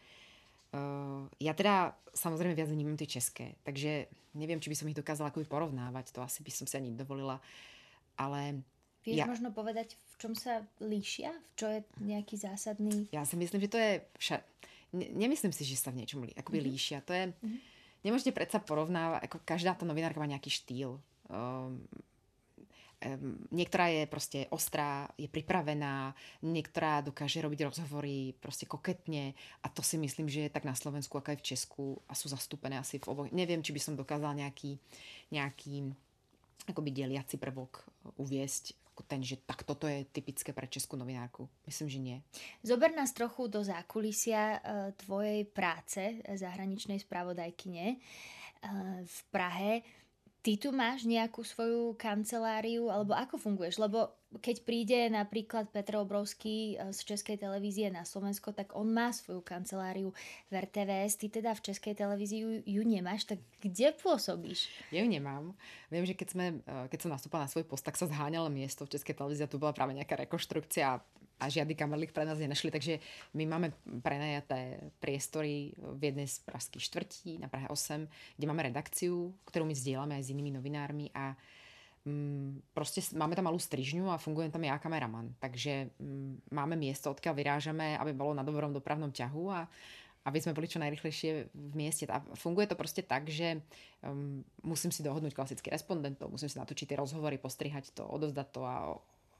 Uh, ja teda samozrejme viac vnímam tie české, takže neviem, či by som ich dokázala akoby porovnávať, to asi by som si ani dovolila, ale Vieš ja... možno povedať, v čom sa líšia? V čo je nejaký zásadný... Ja si myslím, že to je... Vša... Ne, nemyslím si, že sa v niečom lí... akoby mm-hmm. líšia. To je... Mm-hmm. Nemôžete predsa porovnávať, ako každá tá novinárka má nejaký štýl. Um, niektorá je proste ostrá, je pripravená, niektorá dokáže robiť rozhovory proste koketne a to si myslím, že je tak na Slovensku, ako aj v Česku a sú zastúpené asi v oboch. Neviem, či by som dokázala nejaký, nejaký akoby deliaci prvok uviesť ten, že tak toto je typické pre českú novinárku. Myslím, že nie. Zober nás trochu do zákulisia e, tvojej práce zahraničnej spravodajkyne v Prahe. Ty tu máš nejakú svoju kanceláriu, alebo ako funguješ? Lebo keď príde napríklad Petr Obrovský e, z Českej televízie na Slovensko, tak on má svoju kanceláriu v RTVS. Ty teda v Českej televízii ju, nemáš, tak kde pôsobíš? Ja ju nemám. Viem, že keď, sme, e, keď som nastúpala na svoj post, tak sa zháňalo miesto v Českej televízii a tu bola práve nejaká rekonštrukcia a žiadny kamerlík pre nás nenašli, takže my máme prenajaté priestory v jednej z pražských štvrtí na Prahe 8, kde máme redakciu, ktorú my zdieľame aj s inými novinármi a um, proste máme tam malú strižňu a funguje tam ja kameraman. Takže um, máme miesto, odkiaľ vyrážame, aby bolo na dobrom dopravnom ťahu a aby sme boli čo najrychlejšie v mieste. A funguje to proste tak, že um, musím si dohodnúť klasických respondentov, musím si natočiť tie rozhovory, postrihať to, odovzdať to a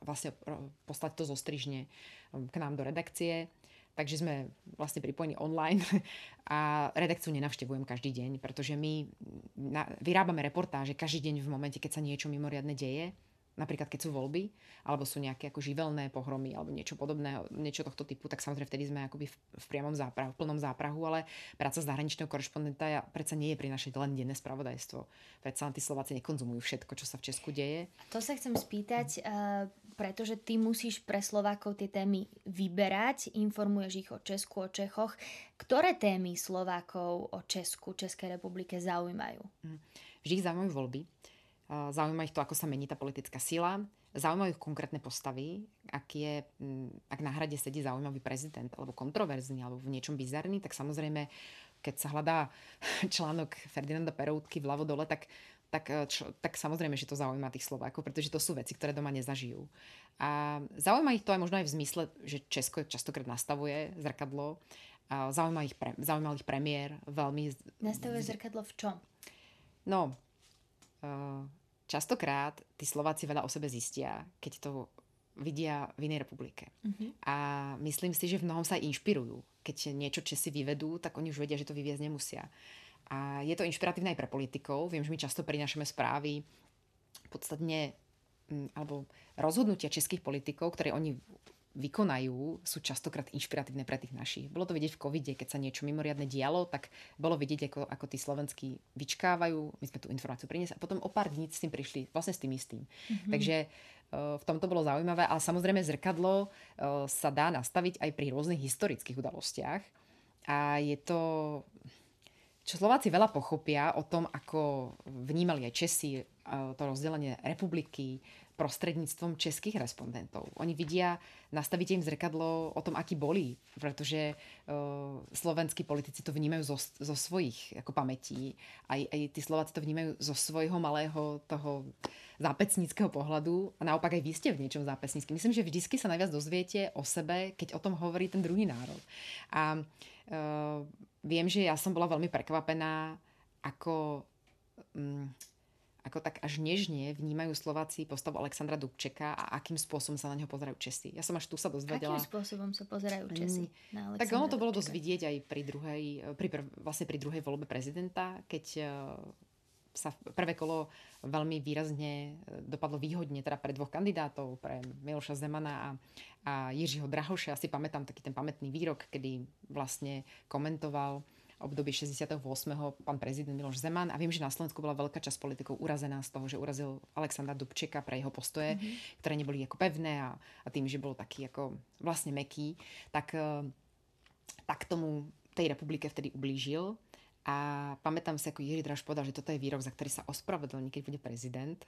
vlastne poslať to zo strižne um, k nám do redakcie. Takže sme vlastne pripojení online a redakciu nenavštevujem každý deň, pretože my vyrábame reportáže každý deň v momente, keď sa niečo mimoriadne deje napríklad keď sú voľby, alebo sú nejaké ako živelné pohromy, alebo niečo podobného, niečo tohto typu, tak samozrejme vtedy sme akoby v, v priamom záprahu, v plnom záprahu, ale práca zahraničného korešpondenta predsa nie je prinašať len denné spravodajstvo. Predsa len tí Slováci nekonzumujú všetko, čo sa v Česku deje. To sa chcem spýtať, uh, pretože ty musíš pre Slovákov tie témy vyberať, informuješ ich o Česku, o Čechoch. Ktoré témy Slovákov o Česku, Českej republike zaujímajú? Hm. Vždy ich zaujímajú voľby Zaujíma ich to, ako sa mení tá politická sila. Zaujímajú ich konkrétne postavy, ak, je, mm, ak na hrade sedí zaujímavý prezident, alebo kontroverzný, alebo v niečom bizarný, tak samozrejme, keď sa hľadá článok Ferdinanda Peroutky vľavo dole, tak tak, e, čo, tak samozrejme, že to zaujíma tých Slovákov, pretože to sú veci, ktoré doma nezažijú. A zaujíma ich to aj možno aj v zmysle, že Česko častokrát nastavuje zrkadlo. A zaujíma ich, pre, zaujímal ich premiér veľmi... Nastavuje zrkadlo v čom? No, uh, častokrát tí Slováci veľa o sebe zistia, keď to vidia v inej republike. Uh-huh. A myslím si, že v mnohom sa aj inšpirujú. Keď niečo Česi vyvedú, tak oni už vedia, že to vyviezť nemusia. A je to inšpiratívne aj pre politikov. Viem, že my často prinášame správy podstatne mm, alebo rozhodnutia českých politikov, ktoré oni vykonajú, sú častokrát inšpiratívne pre tých našich. Bolo to vidieť v covide, keď sa niečo mimoriadne dialo, tak bolo vidieť, ako, ako tí slovenskí vyčkávajú, my sme tú informáciu priniesli a potom o pár dní s tým prišli, vlastne s tým istým. Mm-hmm. Takže uh, v tomto bolo zaujímavé, ale samozrejme zrkadlo uh, sa dá nastaviť aj pri rôznych historických udalostiach a je to čo Slováci veľa pochopia o tom, ako vnímali aj Česi to rozdelenie republiky prostredníctvom českých respondentov. Oni vidia, nastavíte im zrkadlo o tom, akí boli, pretože uh, slovenskí politici to vnímajú zo, zo svojich ako pamätí. Aj, aj tí Slováci to vnímajú zo svojho malého toho zápecníckého pohľadu a naopak aj vy ste v niečom zápecnícky. Myslím, že vždycky sa najviac dozviete o sebe, keď o tom hovorí ten druhý národ. A uh, viem, že ja som bola veľmi prekvapená, ako, um, ako tak až nežne vnímajú Slováci postavu Alexandra Dubčeka a akým spôsobom sa na neho pozerajú Česi. Ja som až tu sa dozvedela. Akým spôsobom sa pozerajú Česi na Alexandra Tak ono to bolo dosť vidieť aj pri druhej, pri, vlastne pri druhej voľbe prezidenta, keď uh, sa prvé kolo veľmi výrazne e, dopadlo výhodne teda pre dvoch kandidátov, pre Miloša Zemana a, a Jiřího Drahoša. Asi pamätám taký ten pamätný výrok, kedy vlastne komentoval obdobie 68. pán prezident Miloš Zeman a viem, že na Slovensku bola veľká časť politikov urazená z toho, že urazil Alexandra Dubčeka pre jeho postoje, mm-hmm. ktoré neboli ako pevné a, a tým, že bol taký ako vlastne meký, tak, e, tak tomu tej republike vtedy ublížil a pamätám si, ako Jiří Draž povedal, že toto je výrok, za ktorý sa ospravedlní, keď bude prezident,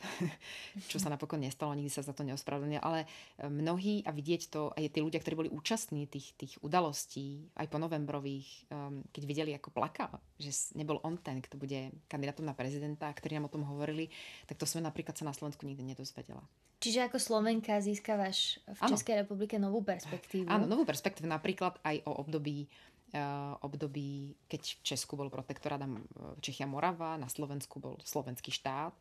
čo sa napokon nestalo, nikdy sa za to neospravedlnil, ale e, mnohí, a vidieť to, aj tí ľudia, ktorí boli účastní tých, tých udalostí, aj po novembrových, um, keď videli, ako plakal, že nebol on ten, kto bude kandidátom na prezidenta, ktorí nám o tom hovorili, tak to sme napríklad sa na Slovensku nikdy nedozvedela. Čiže ako Slovenka získavaš v Českej ano. republike novú perspektívu? Áno, novú perspektívu napríklad aj o období období, keď v Česku bol protektorát a Čechia Morava, na Slovensku bol slovenský štát.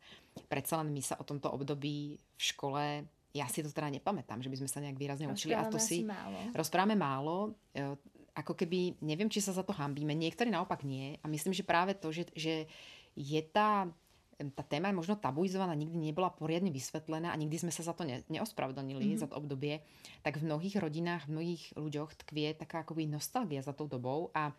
Predsa len my sa o tomto období v škole ja si to teda nepamätám, že by sme sa nejak výrazne učili. A to si málo. rozprávame málo. Eh, ako keby, neviem, či sa za to hambíme. Niektorí naopak nie. A myslím, že práve to, že, že je tá tá téma je možno tabuizovaná, nikdy nebola poriadne vysvetlená a nikdy sme sa za to ne, neospravedlnili, mm-hmm. za to obdobie, tak v mnohých rodinách, v mnohých ľuďoch tkvie taká akoby nostalgia za tou dobou a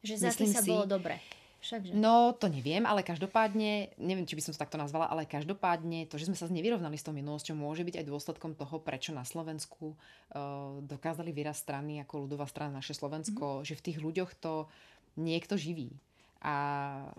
že za sa si, bolo dobre. Všakže. No, to neviem, ale každopádne, neviem, či by som to takto nazvala, ale každopádne to, že sme sa nevyrovnali s tou minulosťou, môže byť aj dôsledkom toho, prečo na Slovensku uh, dokázali vyrast strany ako ľudová strana naše Slovensko, mm-hmm. že v tých ľuďoch to niekto živí a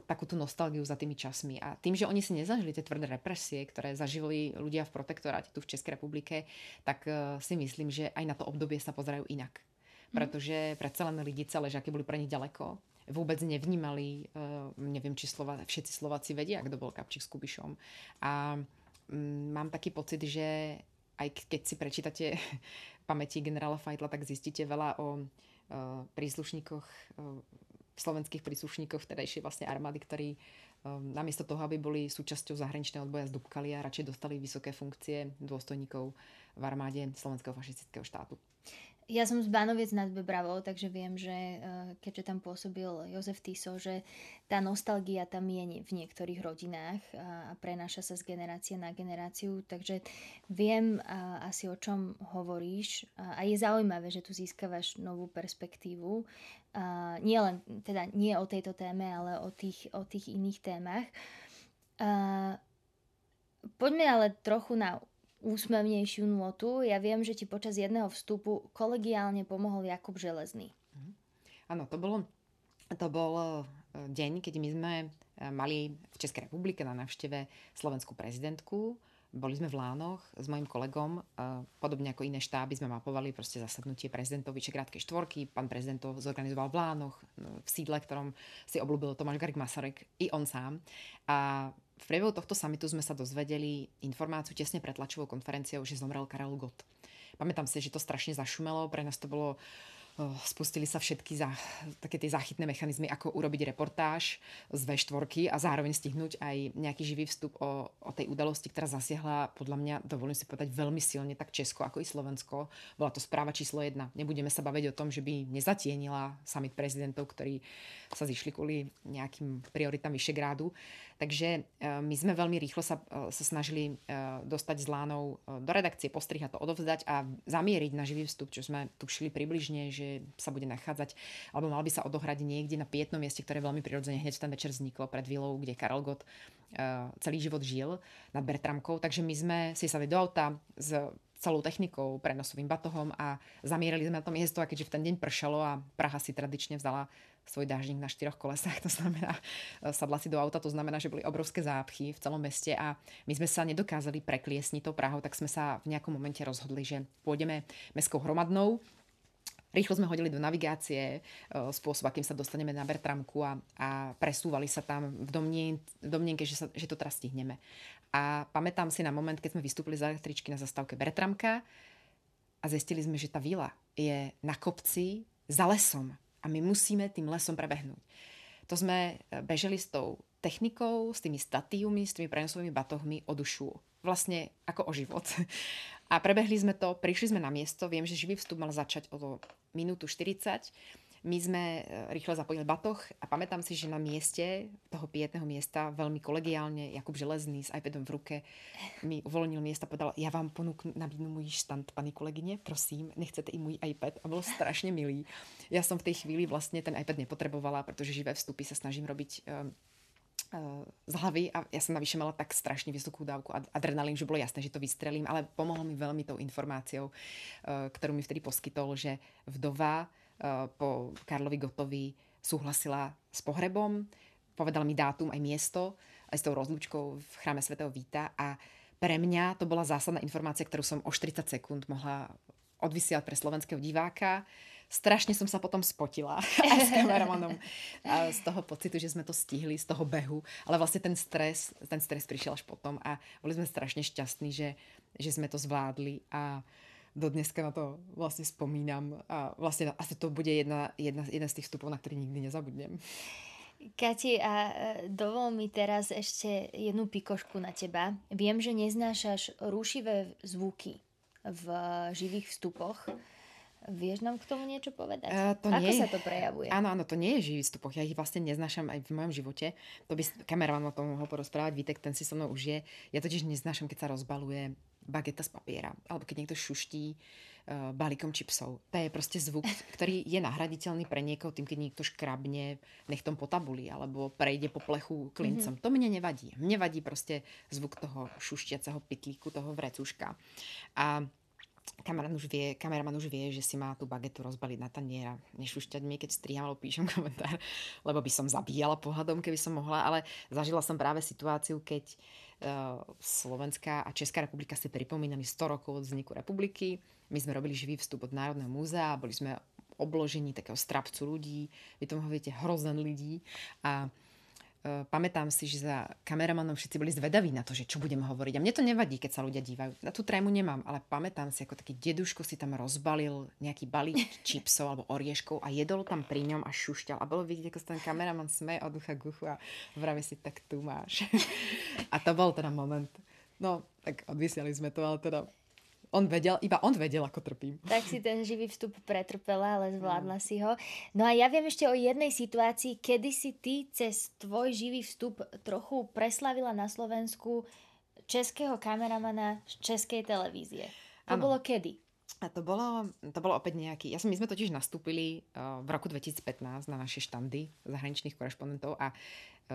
takú tú nostalgiu za tými časmi. A tým, že oni si nezažili tie tvrdé represie, ktoré zažili ľudia v protektoráte tu v Českej republike, tak uh, si myslím, že aj na to obdobie sa pozerajú inak. Mm. Pretože predsa len Lidice, ležaky boli pre nich ďaleko. Vôbec nevnímali, uh, neviem, či Slova, všetci Slováci vedia, kto bol Kapčík s Kubišom. A um, mám taký pocit, že aj keď si prečítate pamäti generála Fajtla, tak zistíte veľa o uh, príslušníkoch slovenských príslušníkov vtedajšej vlastne armády, ktorí um, namiesto toho, aby boli súčasťou zahraničného odboja z Dubkalia, radšej dostali vysoké funkcie dôstojníkov v armáde Slovenského fašistického štátu. Ja som z Banoviec nad Bebravou, takže viem, že eh, keďže tam pôsobil Jozef Tiso, že tá nostalgia tam je v niektorých rodinách a prenáša sa z generácie na generáciu, takže viem asi o čom hovoríš a je zaujímavé, že tu získavaš novú perspektívu. Nie len, teda nie o tejto téme, ale o tých, o tých iných témach. Poďme ale trochu na úsmevnejšiu nôtu. Ja viem, že ti počas jedného vstupu kolegiálne pomohol Jakub Železný. Mhm. Áno, to bolo to bol e, deň, keď my sme mali v Českej republike na návšteve slovenskú prezidentku. Boli sme v Lánoch s mojim kolegom, podobne ako iné štáby sme mapovali proste zasadnutie prezidentov Vyšegrádskej štvorky. Pán prezident to zorganizoval v Lánoch, v sídle, ktorom si obľúbil Tomáš Garik Masarek, i on sám. A v priebehu tohto samitu sme sa dozvedeli informáciu tesne pred tlačovou konferenciou, že zomrel Karel Gott. Pamätám si, že to strašne zašumelo, pre nás to bolo spustili sa všetky za, také tie záchytné mechanizmy, ako urobiť reportáž z V4 a zároveň stihnúť aj nejaký živý vstup o, o tej udalosti, ktorá zasiahla, podľa mňa, dovolím si povedať, veľmi silne tak Česko ako i Slovensko. Bola to správa číslo jedna. Nebudeme sa baviť o tom, že by nezatienila summit prezidentov, ktorí sa zišli kvôli nejakým prioritám Vyšegrádu. Takže e, my sme veľmi rýchlo sa, e, sa snažili e, dostať z Lánov do redakcie, postrihať to, odovzdať a zamieriť na živý vstup, čo sme tušili približne, že sa bude nachádzať, alebo mal by sa odohrať niekde na pietnom mieste, ktoré veľmi prirodzene hneď ten večer vzniklo pred vilou, kde Karel Gott celý život žil nad Bertramkou. Takže my sme si sadli do auta s celou technikou, prenosovým batohom a zamierali sme na to miesto a keďže v ten deň pršalo a Praha si tradične vzala svoj dážnik na štyroch kolesách, to znamená, e, sadla si do auta, to znamená, že boli obrovské zápchy v celom meste a my sme sa nedokázali prekliesniť tou Prahou, tak sme sa v nejakom momente rozhodli, že pôjdeme mestskou hromadnou, Rýchlo sme hodili do navigácie e, spôsob, akým sa dostaneme na Bertramku a, a presúvali sa tam v, domnien, v domnienke, že, sa, že to teraz stihneme. A pamätám si na moment, keď sme vystúpili z električky na zastávke Bertramka a zistili sme, že tá vila je na kopci za lesom a my musíme tým lesom prebehnúť. To sme e, beželi s tou technikou, s tými statíumi, s tými prenosovými batohmi o dušu. Vlastne ako o život. A prebehli sme to, prišli sme na miesto, viem, že živý vstup mal začať o minútu 40 my sme e, rýchlo zapojili batoh a pamätám si, že na mieste toho pietného miesta veľmi kolegiálne Jakub Železný s iPadom v ruke mi uvoľnil miesta a povedal, ja vám ponúknu nabídnu môj štand, pani kolegyne, prosím, nechcete i môj iPad a bol strašne milý. Ja som v tej chvíli vlastne ten iPad nepotrebovala, pretože živé vstupy sa snažím robiť um, z hlavy a ja som navyše mala tak strašne vysokú dávku adrenalín, že bolo jasné, že to vystrelím, ale pomohlo mi veľmi tou informáciou, ktorú mi vtedy poskytol, že vdova Eh, po Karlovi Gotovi súhlasila s pohrebom, povedala mi dátum aj miesto, aj s tou rozlúčkou v chráme svätého Víta a pre mňa to bola zásadná informácia, ktorú som o 40 sekúnd mohla odvysielať pre slovenského diváka. Strašne som sa potom spotila aj s kameramanom z toho pocitu, že sme to stihli, z toho behu. Ale vlastne ten stres, ten stres prišiel až potom a boli sme strašne šťastní, že, že sme to zvládli a do dneska na to vlastne spomínam a vlastne asi to bude jedna, jedna, jedna z tých vstupov, na ktorý nikdy nezabudnem. Kati, a dovol mi teraz ešte jednu pikošku na teba. Viem, že neznášaš rušivé zvuky v živých vstupoch. Vieš nám k tomu niečo povedať? Uh, to Ako nie, sa to prejavuje? Áno, áno, to nie je živý vstupoch. Ja ich vlastne neznášam aj v mojom živote. To by kameraman o tom mohol porozprávať. Vítek, ten si so mnou už je. Ja totiž neznášam, keď sa rozbaluje bageta z papiera, alebo keď niekto šuští uh, balíkom čipsov. To je proste zvuk, ktorý je nahraditeľný pre niekoho tým, keď niekto škrabne nechtom po tabuli, alebo prejde po plechu klincom. Mm-hmm. To mne nevadí. Mne vadí proste zvuk toho šuštiaceho pitlíku, toho vrecúška. A kameraman už vie, kameraman už vie, že si má tú bagetu rozbaliť na tanier a nešušťať mi, keď striham alebo píšem komentár, lebo by som zabíjala pohľadom, keby som mohla, ale zažila som práve situáciu, keď uh, Slovenská a Česká republika si pripomínali 100 rokov od vzniku republiky. My sme robili živý vstup od Národného múzea, boli sme obložení takého strapcu ľudí, vy tomu hovoríte hrozen ľudí a Eh, pamätám si, že za kameramanom všetci boli zvedaví na to, že čo budem hovoriť. A mne to nevadí, keď sa ľudia dívajú. Na tú trému nemám, ale pamätám si, ako taký deduško si tam rozbalil nejaký balík čipsov alebo orieškov a jedol tam pri ňom a šušťal. A bolo vidieť, ako sa ten kameraman smeje od ducha k uchu a vraví si, tak tu máš. a to bol teda moment. No, tak odvysiali sme to, ale teda on vedel, iba on vedel, ako trpím. Tak si ten živý vstup pretrpela, ale zvládla mm. si ho. No a ja viem ešte o jednej situácii, kedy si ty cez tvoj živý vstup trochu preslavila na Slovensku českého kameramana z českej televízie. To ano. bolo kedy? A to bolo, to bolo opäť nejaký... Ja som, my sme totiž nastúpili uh, v roku 2015 na naše štandy zahraničných korešpondentov a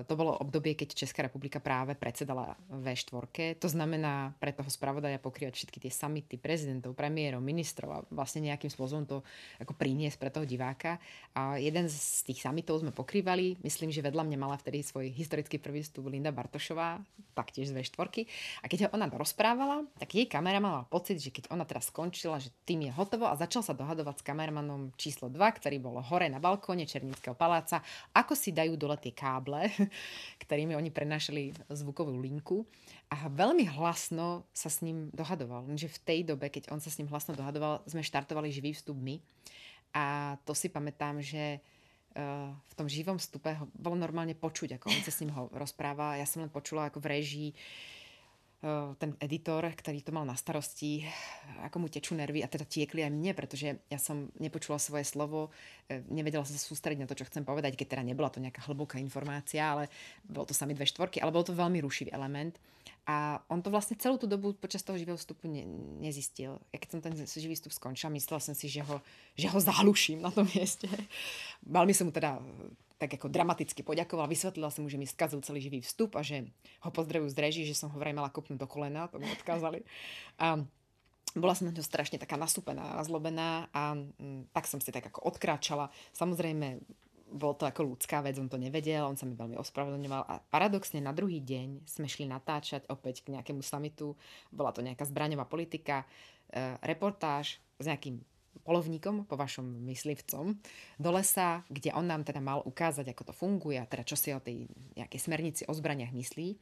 to bolo obdobie, keď Česká republika práve predsedala V4. To znamená pre toho spravodaja pokrývať všetky tie samity prezidentov, premiérov, ministrov a vlastne nejakým spôsobom to ako priniesť pre toho diváka. A jeden z tých samitov sme pokrývali. Myslím, že vedľa mňa mala vtedy svoj historický prvý vstup Linda Bartošová, taktiež z V4. A keď ona rozprávala, tak jej kamera mala pocit, že keď ona teraz skončila, že tým je hotovo a začal sa dohadovať s kameramanom číslo 2, ktorý bol hore na balkóne Černíckého paláca, ako si dajú dole tie káble ktorými oni prenašali zvukovú linku a veľmi hlasno sa s ním dohadoval. Lenže v tej dobe, keď on sa s ním hlasno dohadoval, sme štartovali živý vstup my. A to si pamätám, že v tom živom vstupe ho bolo normálne počuť, ako on sa s ním ho rozpráva. Ja som len počula ako v režii ten editor, ktorý to mal na starosti, ako mu tečú nervy a teda tiekli aj mne, pretože ja som nepočula svoje slovo, e, nevedela som sa sústrediť na to, čo chcem povedať, keď teda nebola to nejaká hlboká informácia, ale bolo to sami dve štvorky, ale bol to veľmi rušivý element. A on to vlastne celú tú dobu počas toho živého vstupu ne, nezistil. Ja keď som ten živý vstup skončila, myslela som si, že ho, že ho zahluším na tom mieste. Veľmi som mu teda tak ako dramaticky poďakovala, vysvetlila som mu, že mi skazil celý živý vstup a že ho pozdravujú z reží, že som ho vraj mala kopnúť do kolena, to mu odkázali. A bola som na ňo strašne taká nasúpená, zlobená a m, tak som si tak ako odkráčala. Samozrejme, bol to ako ľudská vec, on to nevedel, on sa mi veľmi ospravedlňoval a paradoxne na druhý deň sme šli natáčať opäť k nejakému samitu, bola to nejaká zbraňová politika, e, reportáž s nejakým polovníkom, po vašom myslivcom, do lesa, kde on nám teda mal ukázať, ako to funguje, a teda čo si o tej nejakej smernici o zbraniach myslí.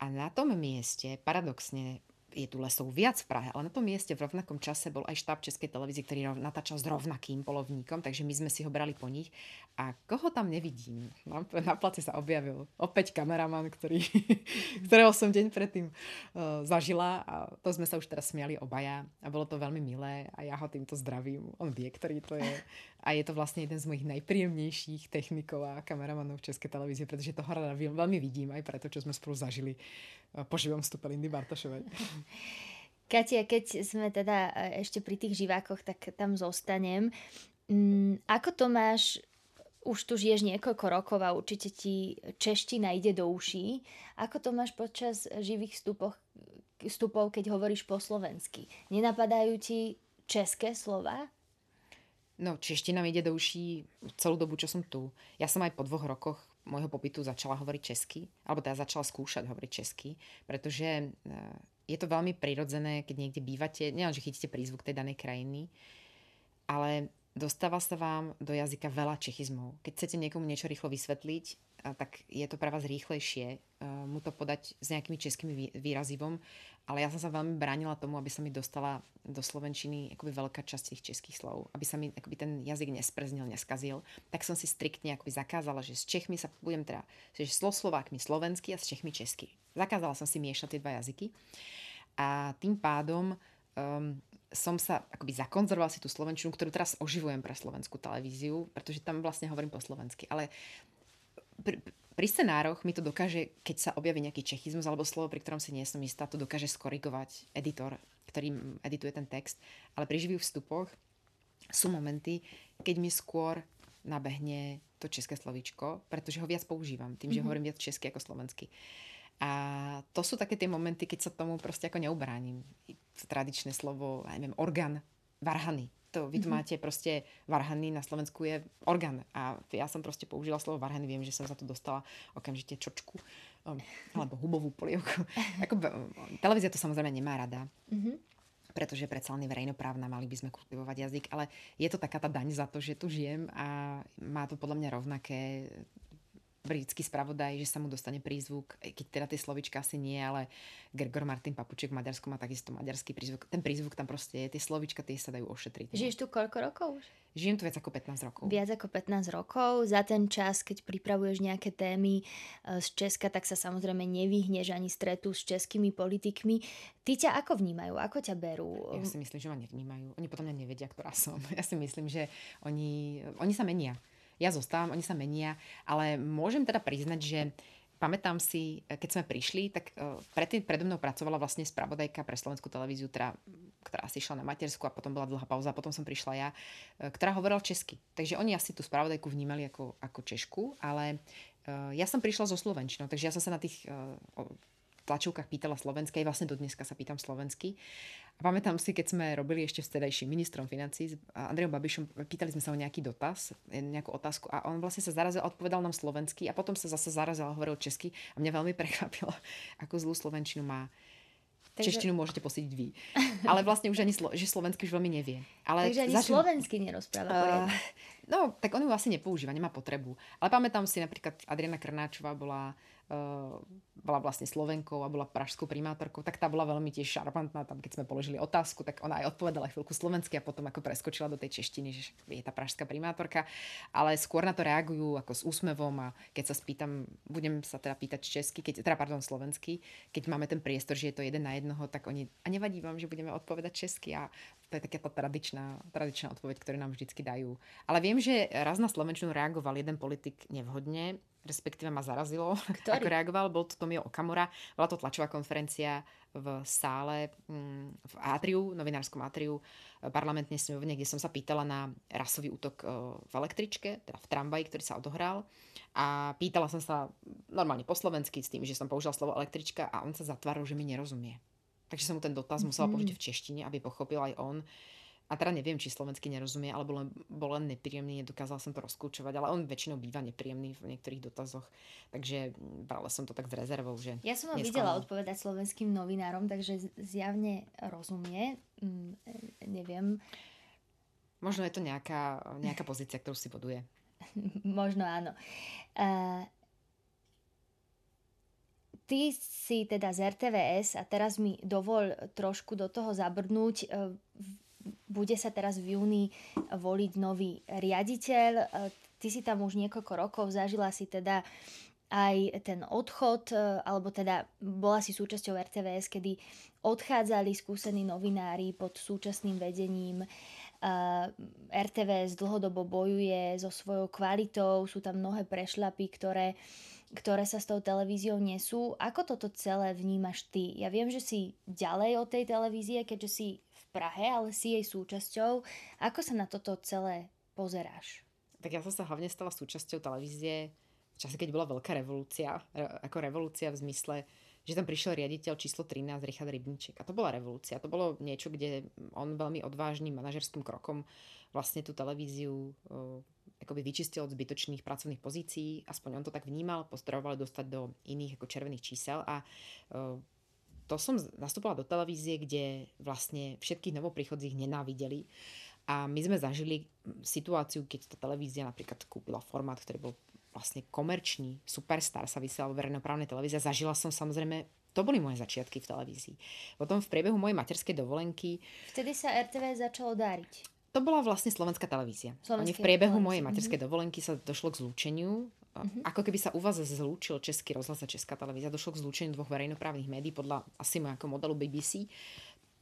A na tom mieste, paradoxne, je tu lesov viac v Prahe, ale na tom mieste v rovnakom čase bol aj štáb Českej televízie, ktorý natáčal s rovnakým polovníkom, takže my sme si ho brali po nich. A koho tam nevidím? Na, na place sa objavil opäť kameraman, ktorý, ktorého som deň predtým uh, zažila a to sme sa už teraz smiali obaja a bolo to veľmi milé a ja ho týmto zdravím. On vie, ktorý to je. A je to vlastne jeden z mojich najpríjemnejších technikov a kameramanov Českej televízie, pretože toho rada veľmi vidím aj preto, čo sme spolu zažili po živom vstupe Lindy Bartošovej. Katia, keď sme teda e, ešte pri tých živákoch, tak tam zostanem. Mm, ako to máš, už tu žiješ niekoľko rokov a určite ti čeština ide do uší. Ako to máš počas živých vstupov, vstupov, keď hovoríš po slovensky? Nenapadajú ti české slova? No, čeština mi ide do uší celú dobu, čo som tu. Ja som aj po dvoch rokoch môjho pobytu začala hovoriť česky, alebo teda začala skúšať hovoriť česky, pretože e, je to veľmi prirodzené, keď niekde bývate, nielen, že chytíte prízvuk tej danej krajiny, ale dostáva sa vám do jazyka veľa čechizmov. Keď chcete niekomu niečo rýchlo vysvetliť, tak je to pre vás rýchlejšie uh, mu to podať s nejakými českými výrazivom, ale ja som sa veľmi bránila tomu, aby sa mi dostala do slovenčiny akoby veľká časť tých českých slov, aby sa mi akoby ten jazyk nespreznil, neskazil, tak som si striktne akoby zakázala, že s Čechmi sa budem teda, že s Slovákmi slovensky a s Čechmi česky. Zakázala som si miešať tie dva jazyky a tým pádom um, som sa akoby zakonzervovala si tú slovenčinu, ktorú teraz oživujem pre slovenskú televíziu, pretože tam vlastne hovorím po slovensky. Ale pri, pri scenároch mi to dokáže, keď sa objaví nejaký čechizmus alebo slovo, pri ktorom si nie som istá, to dokáže skorigovať editor, ktorý edituje ten text. Ale pri živých vstupoch sú momenty, keď mi skôr nabehne to české slovíčko, pretože ho viac používam, tým, že mm-hmm. hovorím viac česky ako slovensky. A to sú také tie momenty, keď sa tomu proste ako neubránim. Tradičné slovo, ja neviem, orgán, varhany to vy tu mm-hmm. máte proste varhany, na Slovensku je orgán. A ja som proste použila slovo varhany, viem, že som za to dostala okamžite čočku um, alebo hubovú polievku. Ako, televízia to samozrejme nemá rada. Mm-hmm pretože predsa len verejnoprávna, mali by sme kultivovať jazyk, ale je to taká tá daň za to, že tu žijem a má to podľa mňa rovnaké britský spravodaj, že sa mu dostane prízvuk, keď teda tie slovička asi nie, ale Gregor Martin Papuček v Maďarsku má takisto maďarský prízvuk. Ten prízvuk tam proste je, tie slovička tie sa dajú ošetriť. Žiješ tu koľko rokov? Žijem tu viac ako 15 rokov. Viac ako 15 rokov. Za ten čas, keď pripravuješ nejaké témy e, z Česka, tak sa samozrejme nevyhneš ani stretu s českými politikmi. Ty ťa ako vnímajú? Ako ťa berú? Ja si myslím, že ma nevnímajú. Oni potom mňa nevedia, ktorá som. Ja si myslím, že oni, oni sa menia ja zostávam, oni sa menia, ale môžem teda priznať, že pamätám si, keď sme prišli, tak uh, predtým predo mnou pracovala vlastne spravodajka pre slovenskú televíziu, ktorá, ktorá si išla na matersku a potom bola dlhá pauza, potom som prišla ja, uh, ktorá hovorila česky. Takže oni asi tú spravodajku vnímali ako, ako Češku, ale uh, ja som prišla zo Slovenčinou, takže ja som sa na tých tlačovkách pýtala slovensky, aj vlastne do dneska sa pýtam slovensky. A pamätám si, keď sme robili ešte vtedajším ministrom financí s Andrejom Babišom, pýtali sme sa o nejaký dotaz, nejakú otázku a on vlastne sa zarazil a odpovedal nám slovensky a potom sa zase zarazil a hovoril česky a mňa veľmi prekvapilo, ako zlú slovenčinu má. Takže... Češtinu môžete posídiť vy. Ale vlastne už ani slo- že slovensky už veľmi nevie. Ale Takže ani zač- slovensky nerozpráva uh, No, tak on ju asi nepoužíva, nemá potrebu. Ale pamätám si napríklad Adriana Krnáčová bola bola vlastne Slovenkou a bola pražskou primátorkou, tak tá bola veľmi tiež šarmantná. Tam, keď sme položili otázku, tak ona aj odpovedala chvíľku slovensky a potom ako preskočila do tej češtiny, že je tá pražská primátorka. Ale skôr na to reagujú ako s úsmevom a keď sa spýtam, budem sa teda pýtať česky, keď, teda pardon, slovensky, keď máme ten priestor, že je to jeden na jednoho, tak oni, a nevadí vám, že budeme odpovedať česky a to je taká tá tradičná, tradičná odpoveď, ktorú nám vždycky dajú. Ale viem, že raz na Slovenčinu reagoval jeden politik nevhodne, respektíve ma zarazilo, Ktorý? ako reagoval, bol to Tomio Okamura. Bola to tlačová konferencia v sále mm, v Atriu, novinárskom Atriu, e, parlamentnej snemovne, kde som sa pýtala na rasový útok e, v električke, teda v tramvaji, ktorý sa odohral. A pýtala som sa normálne po slovensky s tým, že som použila slovo električka a on sa zatváril, že mi nerozumie. Takže som mu ten dotaz musela mm. použiť v češtine, aby pochopil aj on, a teda neviem, či slovensky nerozumie, alebo len, bol len nepríjemný, nedokázal som to rozkľúčovať, ale on väčšinou býva nepríjemný v niektorých dotazoch, takže brala som to tak s rezervou, že... Ja som ho videla odpovedať slovenským novinárom, takže zjavne rozumie, mm, neviem. Možno je to nejaká, nejaká pozícia, ktorú si boduje. Možno áno. Uh, ty si teda z RTVS a teraz mi dovol trošku do toho zabrnúť. Uh, bude sa teraz v júni voliť nový riaditeľ. E, ty si tam už niekoľko rokov, zažila si teda aj ten odchod, e, alebo teda bola si súčasťou RTVS, kedy odchádzali skúsení novinári pod súčasným vedením. E, RTVS dlhodobo bojuje so svojou kvalitou, sú tam mnohé prešlapy, ktoré, ktoré sa s tou televíziou nesú. Ako toto celé vnímaš ty? Ja viem, že si ďalej od tej televízie, keďže si Prahe, ale si jej súčasťou. Ako sa na toto celé pozeráš? Tak ja som sa hlavne stala súčasťou televízie v čase, keď bola veľká revolúcia. Re, ako revolúcia v zmysle, že tam prišiel riaditeľ číslo 13, Richard Rybníček. A to bola revolúcia. To bolo niečo, kde on veľmi odvážnym manažerským krokom vlastne tú televíziu akoby vyčistil od zbytočných pracovných pozícií, aspoň on to tak vnímal, postrebovali dostať do iných ako červených čísel a uh, to som nastúpila do televízie, kde vlastne všetkých novoprichodzích nenávideli. A my sme zažili situáciu, keď tá televízia napríklad kúpila formát, ktorý bol vlastne komerčný, superstar sa vysielal v verejnoprávnej televízii. Zažila som samozrejme to boli moje začiatky v televízii. Potom v priebehu mojej materskej dovolenky... Vtedy sa RTV začalo dáriť. To bola vlastne slovenská televízia. Slovenské Oni v priebehu televízie. mojej materskej mhm. dovolenky sa došlo k zlúčeniu Uh-huh. Ako keby sa u vás zlúčil Český rozhlas a Česká televízia. Došlo k zlúčeniu dvoch verejnoprávnych médií podľa asi ako modelu BBC.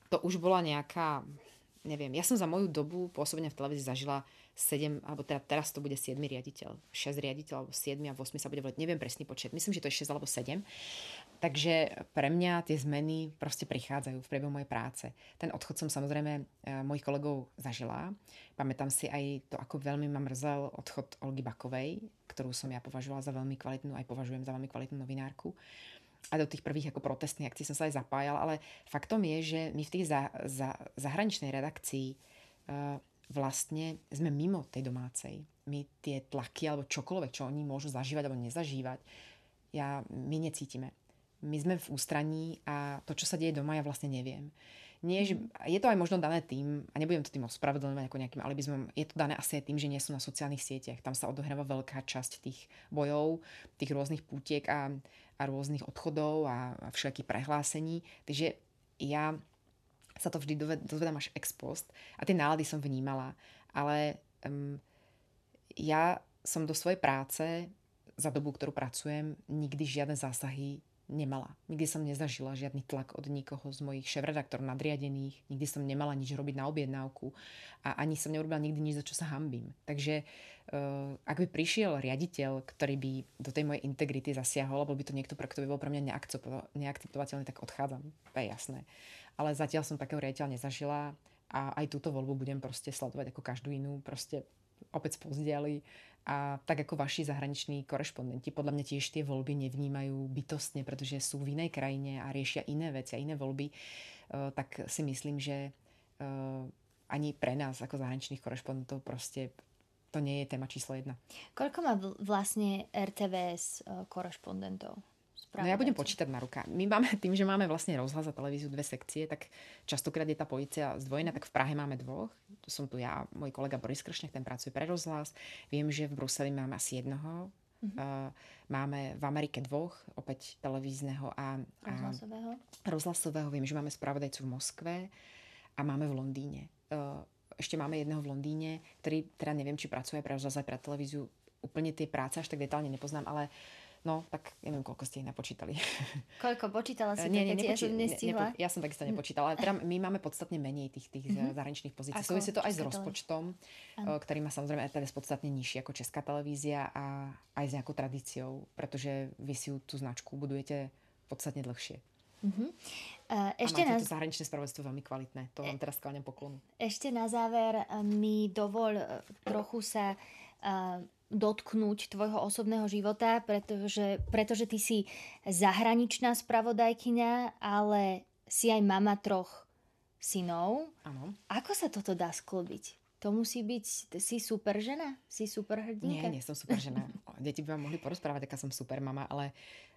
To už bola nejaká, neviem, ja som za moju dobu pôsobenia v televízii zažila 7, alebo teda teraz to bude 7 riaditeľ, 6 riaditeľ, alebo 7 a 8 sa bude voliť, neviem presný počet, myslím, že to je 6 alebo 7. Takže pre mňa tie zmeny proste prichádzajú v priebehu mojej práce. Ten odchod som samozrejme e, mojich kolegov zažila. Pamätám si aj to, ako veľmi ma mrzel odchod Olgy Bakovej, ktorú som ja považovala za veľmi kvalitnú, aj považujem za veľmi kvalitnú novinárku. A do tých prvých ako protestných akcií som sa aj zapájala, ale faktom je, že my v tých za, za, zahraničnej redakcii uh, vlastne sme mimo tej domácej. My tie tlaky alebo čokoľvek, čo oni môžu zažívať alebo nezažívať, ja, my necítime my sme v ústraní a to, čo sa deje doma, ja vlastne neviem. Nie, že, mhm. je to aj možno dané tým, a nebudem to tým ospravedlňovať ako nejakým alibizmom, je to dané asi aj tým, že nie sú na sociálnych sieťach. Tam sa odohráva veľká časť tých bojov, tých rôznych pútiek a, a rôznych odchodov a, a všelijakých prehlásení. Takže ja sa to vždy dozvedám až ex post a tie nálady som vnímala. Ale um, ja som do svojej práce za dobu, ktorú pracujem, nikdy žiadne zásahy nemala. Nikdy som nezažila žiadny tlak od nikoho z mojich šéf-redaktorov nadriadených, nikdy som nemala nič robiť na objednávku a ani som neurobila nikdy nič, za čo sa hambím. Takže uh, ak by prišiel riaditeľ, ktorý by do tej mojej integrity zasiahol, alebo by to niekto, pre kto by bol pre mňa neakceptovateľný, tak odchádzam. To je jasné. Ale zatiaľ som takého riaditeľa nezažila a aj túto voľbu budem proste sledovať ako každú inú. Proste opäť spozdiali a tak ako vaši zahraniční korešpondenti, podľa mňa tiež tie voľby nevnímajú bytostne, pretože sú v inej krajine a riešia iné veci a iné voľby, uh, tak si myslím, že uh, ani pre nás ako zahraničných korešpondentov proste to nie je téma číslo jedna. Koľko má vlastne RTVS uh, korešpondentov z No ja budem počítať na ruka. My máme, tým, že máme vlastne rozhlas a televíziu dve sekcie, tak častokrát je tá policia zdvojená, tak v Prahe máme dvoch. Tu som tu ja, môj kolega Boris Kršňák, ten pracuje pre rozhlas. Viem, že v Bruseli máme asi jednoho. Uh, máme v Amerike dvoch, opäť televízneho a, a rozhlasového. rozhlasového. Viem, že máme spravodajcu v Moskve a máme v Londýne. Uh, ešte máme jedného v Londýne, ktorý teda neviem, či pracuje pre rozhlas aj pre televíziu. Úplne tie práce až tak detálne nepoznám, ale uh, No, tak neviem, koľko ste ich napočítali. Koľko počítala si? nie, nie, nepočí, ja som nestihla. Nepo, ja som takisto nepočítala. Teda my máme podstatne menej tých, tých mm-hmm. zahraničných pozícií. Ako? Súvisí to aj s rozpočtom, ano. ktorý má samozrejme RTVS podstatne nižší ako Česká televízia a aj s nejakou tradíciou, pretože vy si tú značku budujete podstatne dlhšie. Uh-huh. Uh, ešte a máte na... to zahraničné spravodajstvo veľmi kvalitné. To vám teraz skláňam poklonu. Ešte na záver mi dovol trochu sa uh, dotknúť tvojho osobného života, pretože, pretože ty si zahraničná spravodajkyňa, ale si aj mama troch synov. Áno. Ako sa toto dá sklobiť? To musí byť, si super žena? Si super hrdinka? Nie, nie som super žena. Deti by vám mohli porozprávať, aká som super mama, ale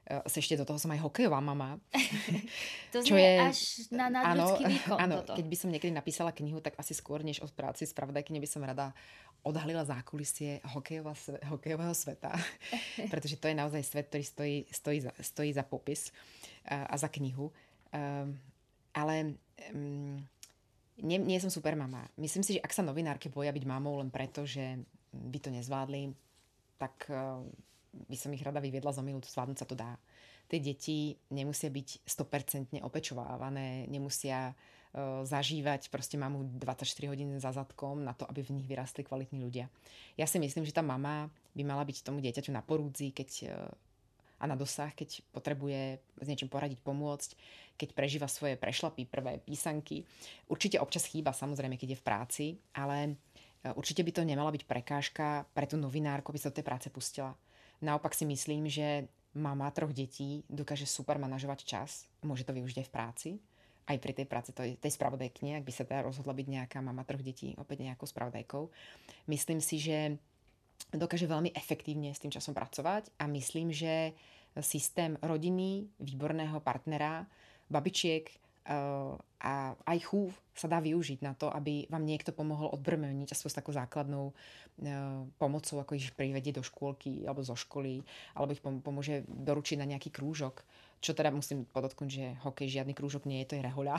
uh, ešte do toho som aj hokejová mama. to čo je až na nadľudský výkon áno, toto. keď by som niekedy napísala knihu, tak asi skôr než od práci spravodajkyne by som rada odhalila zákulisie hokejového sveta, pretože to je naozaj svet, ktorý stojí, stojí, za, stojí za popis a, a za knihu. Um, ale um, nie, nie som super mama. Myslím si, že ak sa novinárke boja byť mamou len preto, že by to nezvládli, tak uh, by som ich rada vyviedla z omilu, zvládnuť sa to dá. Tie deti nemusia byť 100% opečovávané, nemusia E, zažívať proste mamu 24 hodín za zadkom na to, aby v nich vyrastli kvalitní ľudia. Ja si myslím, že tá mama by mala byť tomu dieťaťu na porúdzi, keď e, a na dosah, keď potrebuje s niečím poradiť, pomôcť, keď prežíva svoje prešlapy, prvé písanky. Určite občas chýba, samozrejme, keď je v práci, ale e, určite by to nemala byť prekážka pre tú novinárku, aby sa do tej práce pustila. Naopak si myslím, že mama troch detí dokáže super manažovať čas, môže to využiť aj v práci aj pri tej práci tej, tej spravodajkne, ak by sa teda rozhodla byť nejaká mama troch detí, opäť nejakou spravodajkou. Myslím si, že dokáže veľmi efektívne s tým časom pracovať a myslím, že systém rodiny, výborného partnera, babičiek eh, a aj chúv sa dá využiť na to, aby vám niekto pomohol odbrmeniť aspoň s takou základnou eh, pomocou, ako ich privedie do škôlky alebo zo školy, alebo ich pomôže doručiť na nejaký krúžok čo teda musím podotknúť, že hokej žiadny krúžok nie je, to je rehoľa.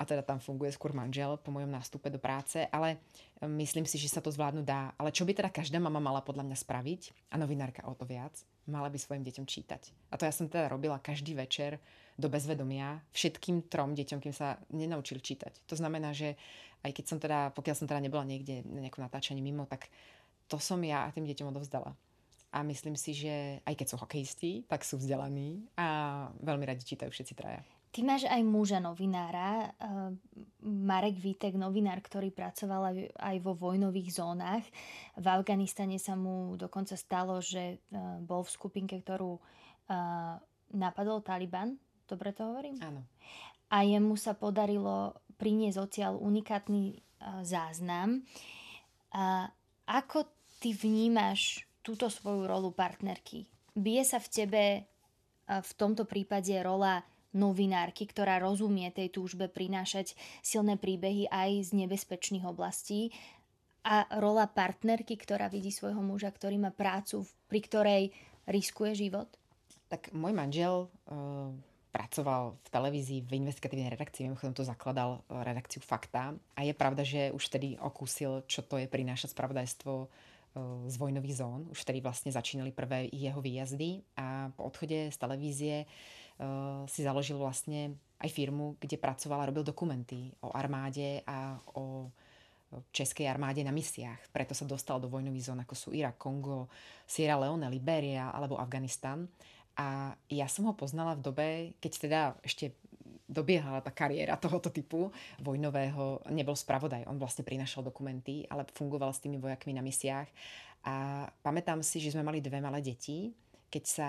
A teda tam funguje skôr manžel po mojom nástupe do práce. Ale e, myslím si, že sa to zvládnu dá. Ale čo by teda každá mama mala podľa mňa spraviť, a novinárka o to viac, mala by svojim deťom čítať. A to ja som teda robila každý večer do bezvedomia všetkým trom deťom, kým sa nenaučili čítať. To znamená, že aj keď som teda, pokiaľ som teda nebola niekde na nejakom natáčaní mimo, tak to som ja tým deťom odovzdala a myslím si, že aj keď sú hokejisti, tak sú vzdelaní a veľmi radi čítajú všetci traja. Ty máš aj muža novinára, uh, Marek Vítek, novinár, ktorý pracoval aj vo vojnových zónach. V Afganistane sa mu dokonca stalo, že uh, bol v skupinke, ktorú uh, napadol Taliban. Dobre to hovorím? Áno. A jemu sa podarilo priniesť odtiaľ unikátny záznam. Ako ty vnímaš túto svoju rolu partnerky. Bije sa v tebe v tomto prípade rola novinárky, ktorá rozumie tej túžbe prinášať silné príbehy aj z nebezpečných oblastí a rola partnerky, ktorá vidí svojho muža, ktorý má prácu, pri ktorej riskuje život? Tak môj manžel uh, pracoval v televízii v investigatívnej redakcii, mimochodom to zakladal e, redakciu Fakta a je pravda, že už vtedy okúsil, čo to je prinášať spravodajstvo z vojnových zón. Už vtedy vlastne začínali prvé jeho výjazdy a po odchode z televízie si založil vlastne aj firmu, kde pracoval a robil dokumenty o armáde a o českej armáde na misiách. Preto sa dostal do vojnových zón, ako sú Irak, Kongo, Sierra Leone, Liberia alebo Afganistan. A ja som ho poznala v dobe, keď teda ešte dobiehala tá kariéra tohoto typu vojnového. Nebol spravodaj, on vlastne prinašal dokumenty, ale fungoval s tými vojakmi na misiách. A pamätám si, že sme mali dve malé deti, keď sa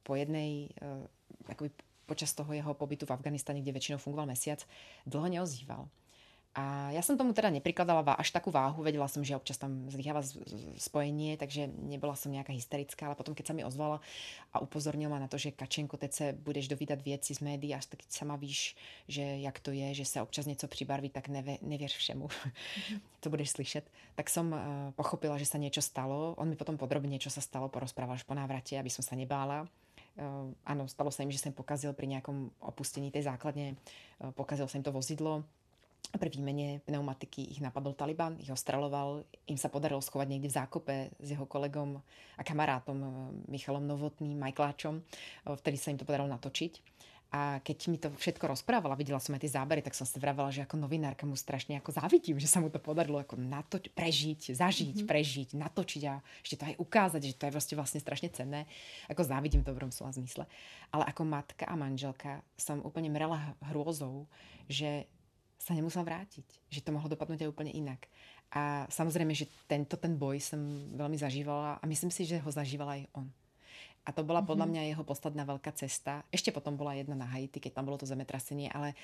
po jednej, uh, akoby počas toho jeho pobytu v Afganistane, kde väčšinou fungoval mesiac, dlho neozýval. A ja som tomu teda neprikladala až takú váhu, vedela som, že občas tam zlyháva spojenie, takže nebola som nejaká hysterická, ale potom keď sa mi ozvala a upozornil ma na to, že Kačenko, teď budeš dovídať vieci z médií, až tak sama víš, že jak to je, že sa občas něco přibarví, tak neve, nevěř všemu, to budeš slyšet. Tak som uh, pochopila, že sa niečo stalo. On mi potom podrobne, čo sa stalo, porozprával až po návrate, aby som sa nebála. Uh, áno, stalo sa im, že som pokazil pri nejakom opustení tej základne, uh, pokazil sa im to vozidlo, pri výmene pneumatiky ich napadol Taliban, ich ostreloval, im sa podarilo schovať niekde v zákope s jeho kolegom a kamarátom eh, Michalom Novotným, Majkláčom, eh, vtedy sa im to podarilo natočiť. A keď mi to všetko rozprávala, videla som aj tie zábery, tak som si vravela, že ako novinárka mu strašne ako závidím, že sa mu to podarilo ako natoč- prežiť, zažiť, mm-hmm. prežiť, natočiť a ešte to aj ukázať, že to je vlastne, vlastne strašne cenné. Ako závidím v dobrom slova zmysle. Ale ako matka a manželka som úplne mrela hrôzou, že sa nemusel vrátiť. Že to mohlo dopadnúť aj úplne inak. A samozrejme, že tento ten boj som veľmi zažívala a myslím si, že ho zažívala aj on. A to bola podľa mhm. mňa jeho posledná veľká cesta. Ešte potom bola jedna na Haiti, keď tam bolo to zemetrasenie, ale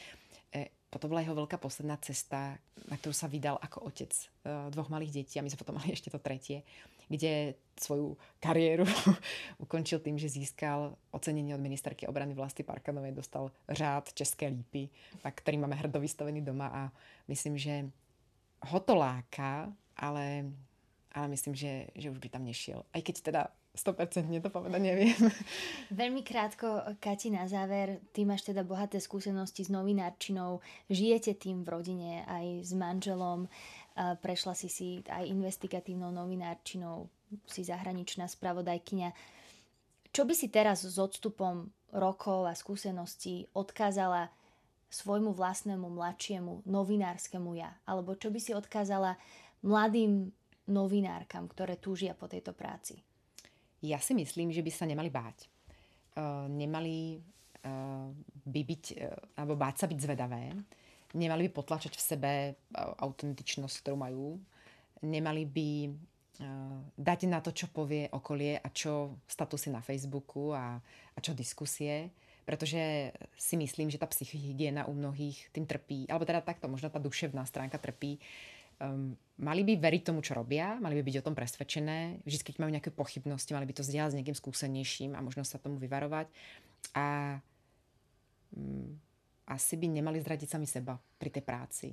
e, potom bola jeho veľká posledná cesta, na ktorú sa vydal ako otec e, dvoch malých detí a my sme potom mali ešte to tretie kde svoju kariéru ukončil tým, že získal ocenenie od ministerky obrany Vlasty Parkanovej, dostal řád České lípy, ktorý máme hrdo vystavený doma a myslím, že ho to láka, ale, ale myslím, že, že už by tam nešiel. Aj keď teda 100% to povedať neviem. Veľmi krátko, Kati, na záver. Ty máš teda bohaté skúsenosti s novinárčinou, žijete tým v rodine aj s manželom. Prešla si si aj investigatívnou novinárčinou, si zahraničná spravodajkyňa. Čo by si teraz s odstupom rokov a skúseností odkázala svojmu vlastnému mladšiemu novinárskému ja? Alebo čo by si odkázala mladým novinárkam, ktoré túžia po tejto práci? Ja si myslím, že by sa nemali báť. Uh, nemali uh, by byť, uh, alebo báť sa byť zvedavé nemali by potlačať v sebe autentičnosť, ktorú majú. Nemali by dať na to, čo povie okolie a čo statusy na Facebooku a, a čo diskusie, pretože si myslím, že tá psychohygiena u mnohých tým trpí, alebo teda takto, možno tá duševná stránka trpí. Um, mali by veriť tomu, čo robia, mali by byť o tom presvedčené, vždy, keď majú nejaké pochybnosti, mali by to zdieľať s niekým skúsenejším a možno sa tomu vyvarovať. A um, asi by nemali zradiť sami seba pri tej práci.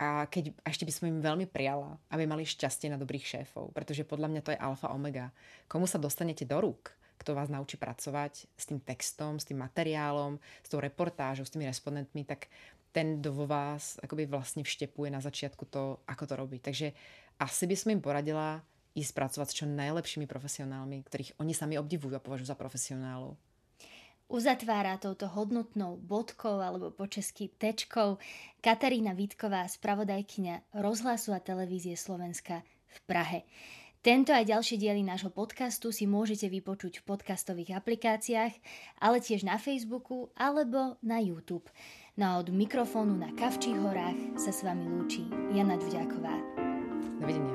A keď, a ešte by som im veľmi prijala, aby mali šťastie na dobrých šéfov, pretože podľa mňa to je alfa omega. Komu sa dostanete do rúk, kto vás naučí pracovať s tým textom, s tým materiálom, s tou reportážou, s tými respondentmi, tak ten, vo vás akoby vlastne vštepuje na začiatku to, ako to robiť. Takže asi by som im poradila ísť pracovať s čo najlepšími profesionálmi, ktorých oni sami obdivujú a považujú za profesionálov uzatvára touto hodnotnou bodkou alebo po česky tečkou Katarína Vítková, spravodajkyňa rozhlasu a televízie Slovenska v Prahe. Tento aj ďalšie diely nášho podcastu si môžete vypočuť v podcastových aplikáciách, ale tiež na Facebooku alebo na YouTube. No a od mikrofónu na Kavčích horách sa s vami lúči Jana Ďuďáková. Dovidenia.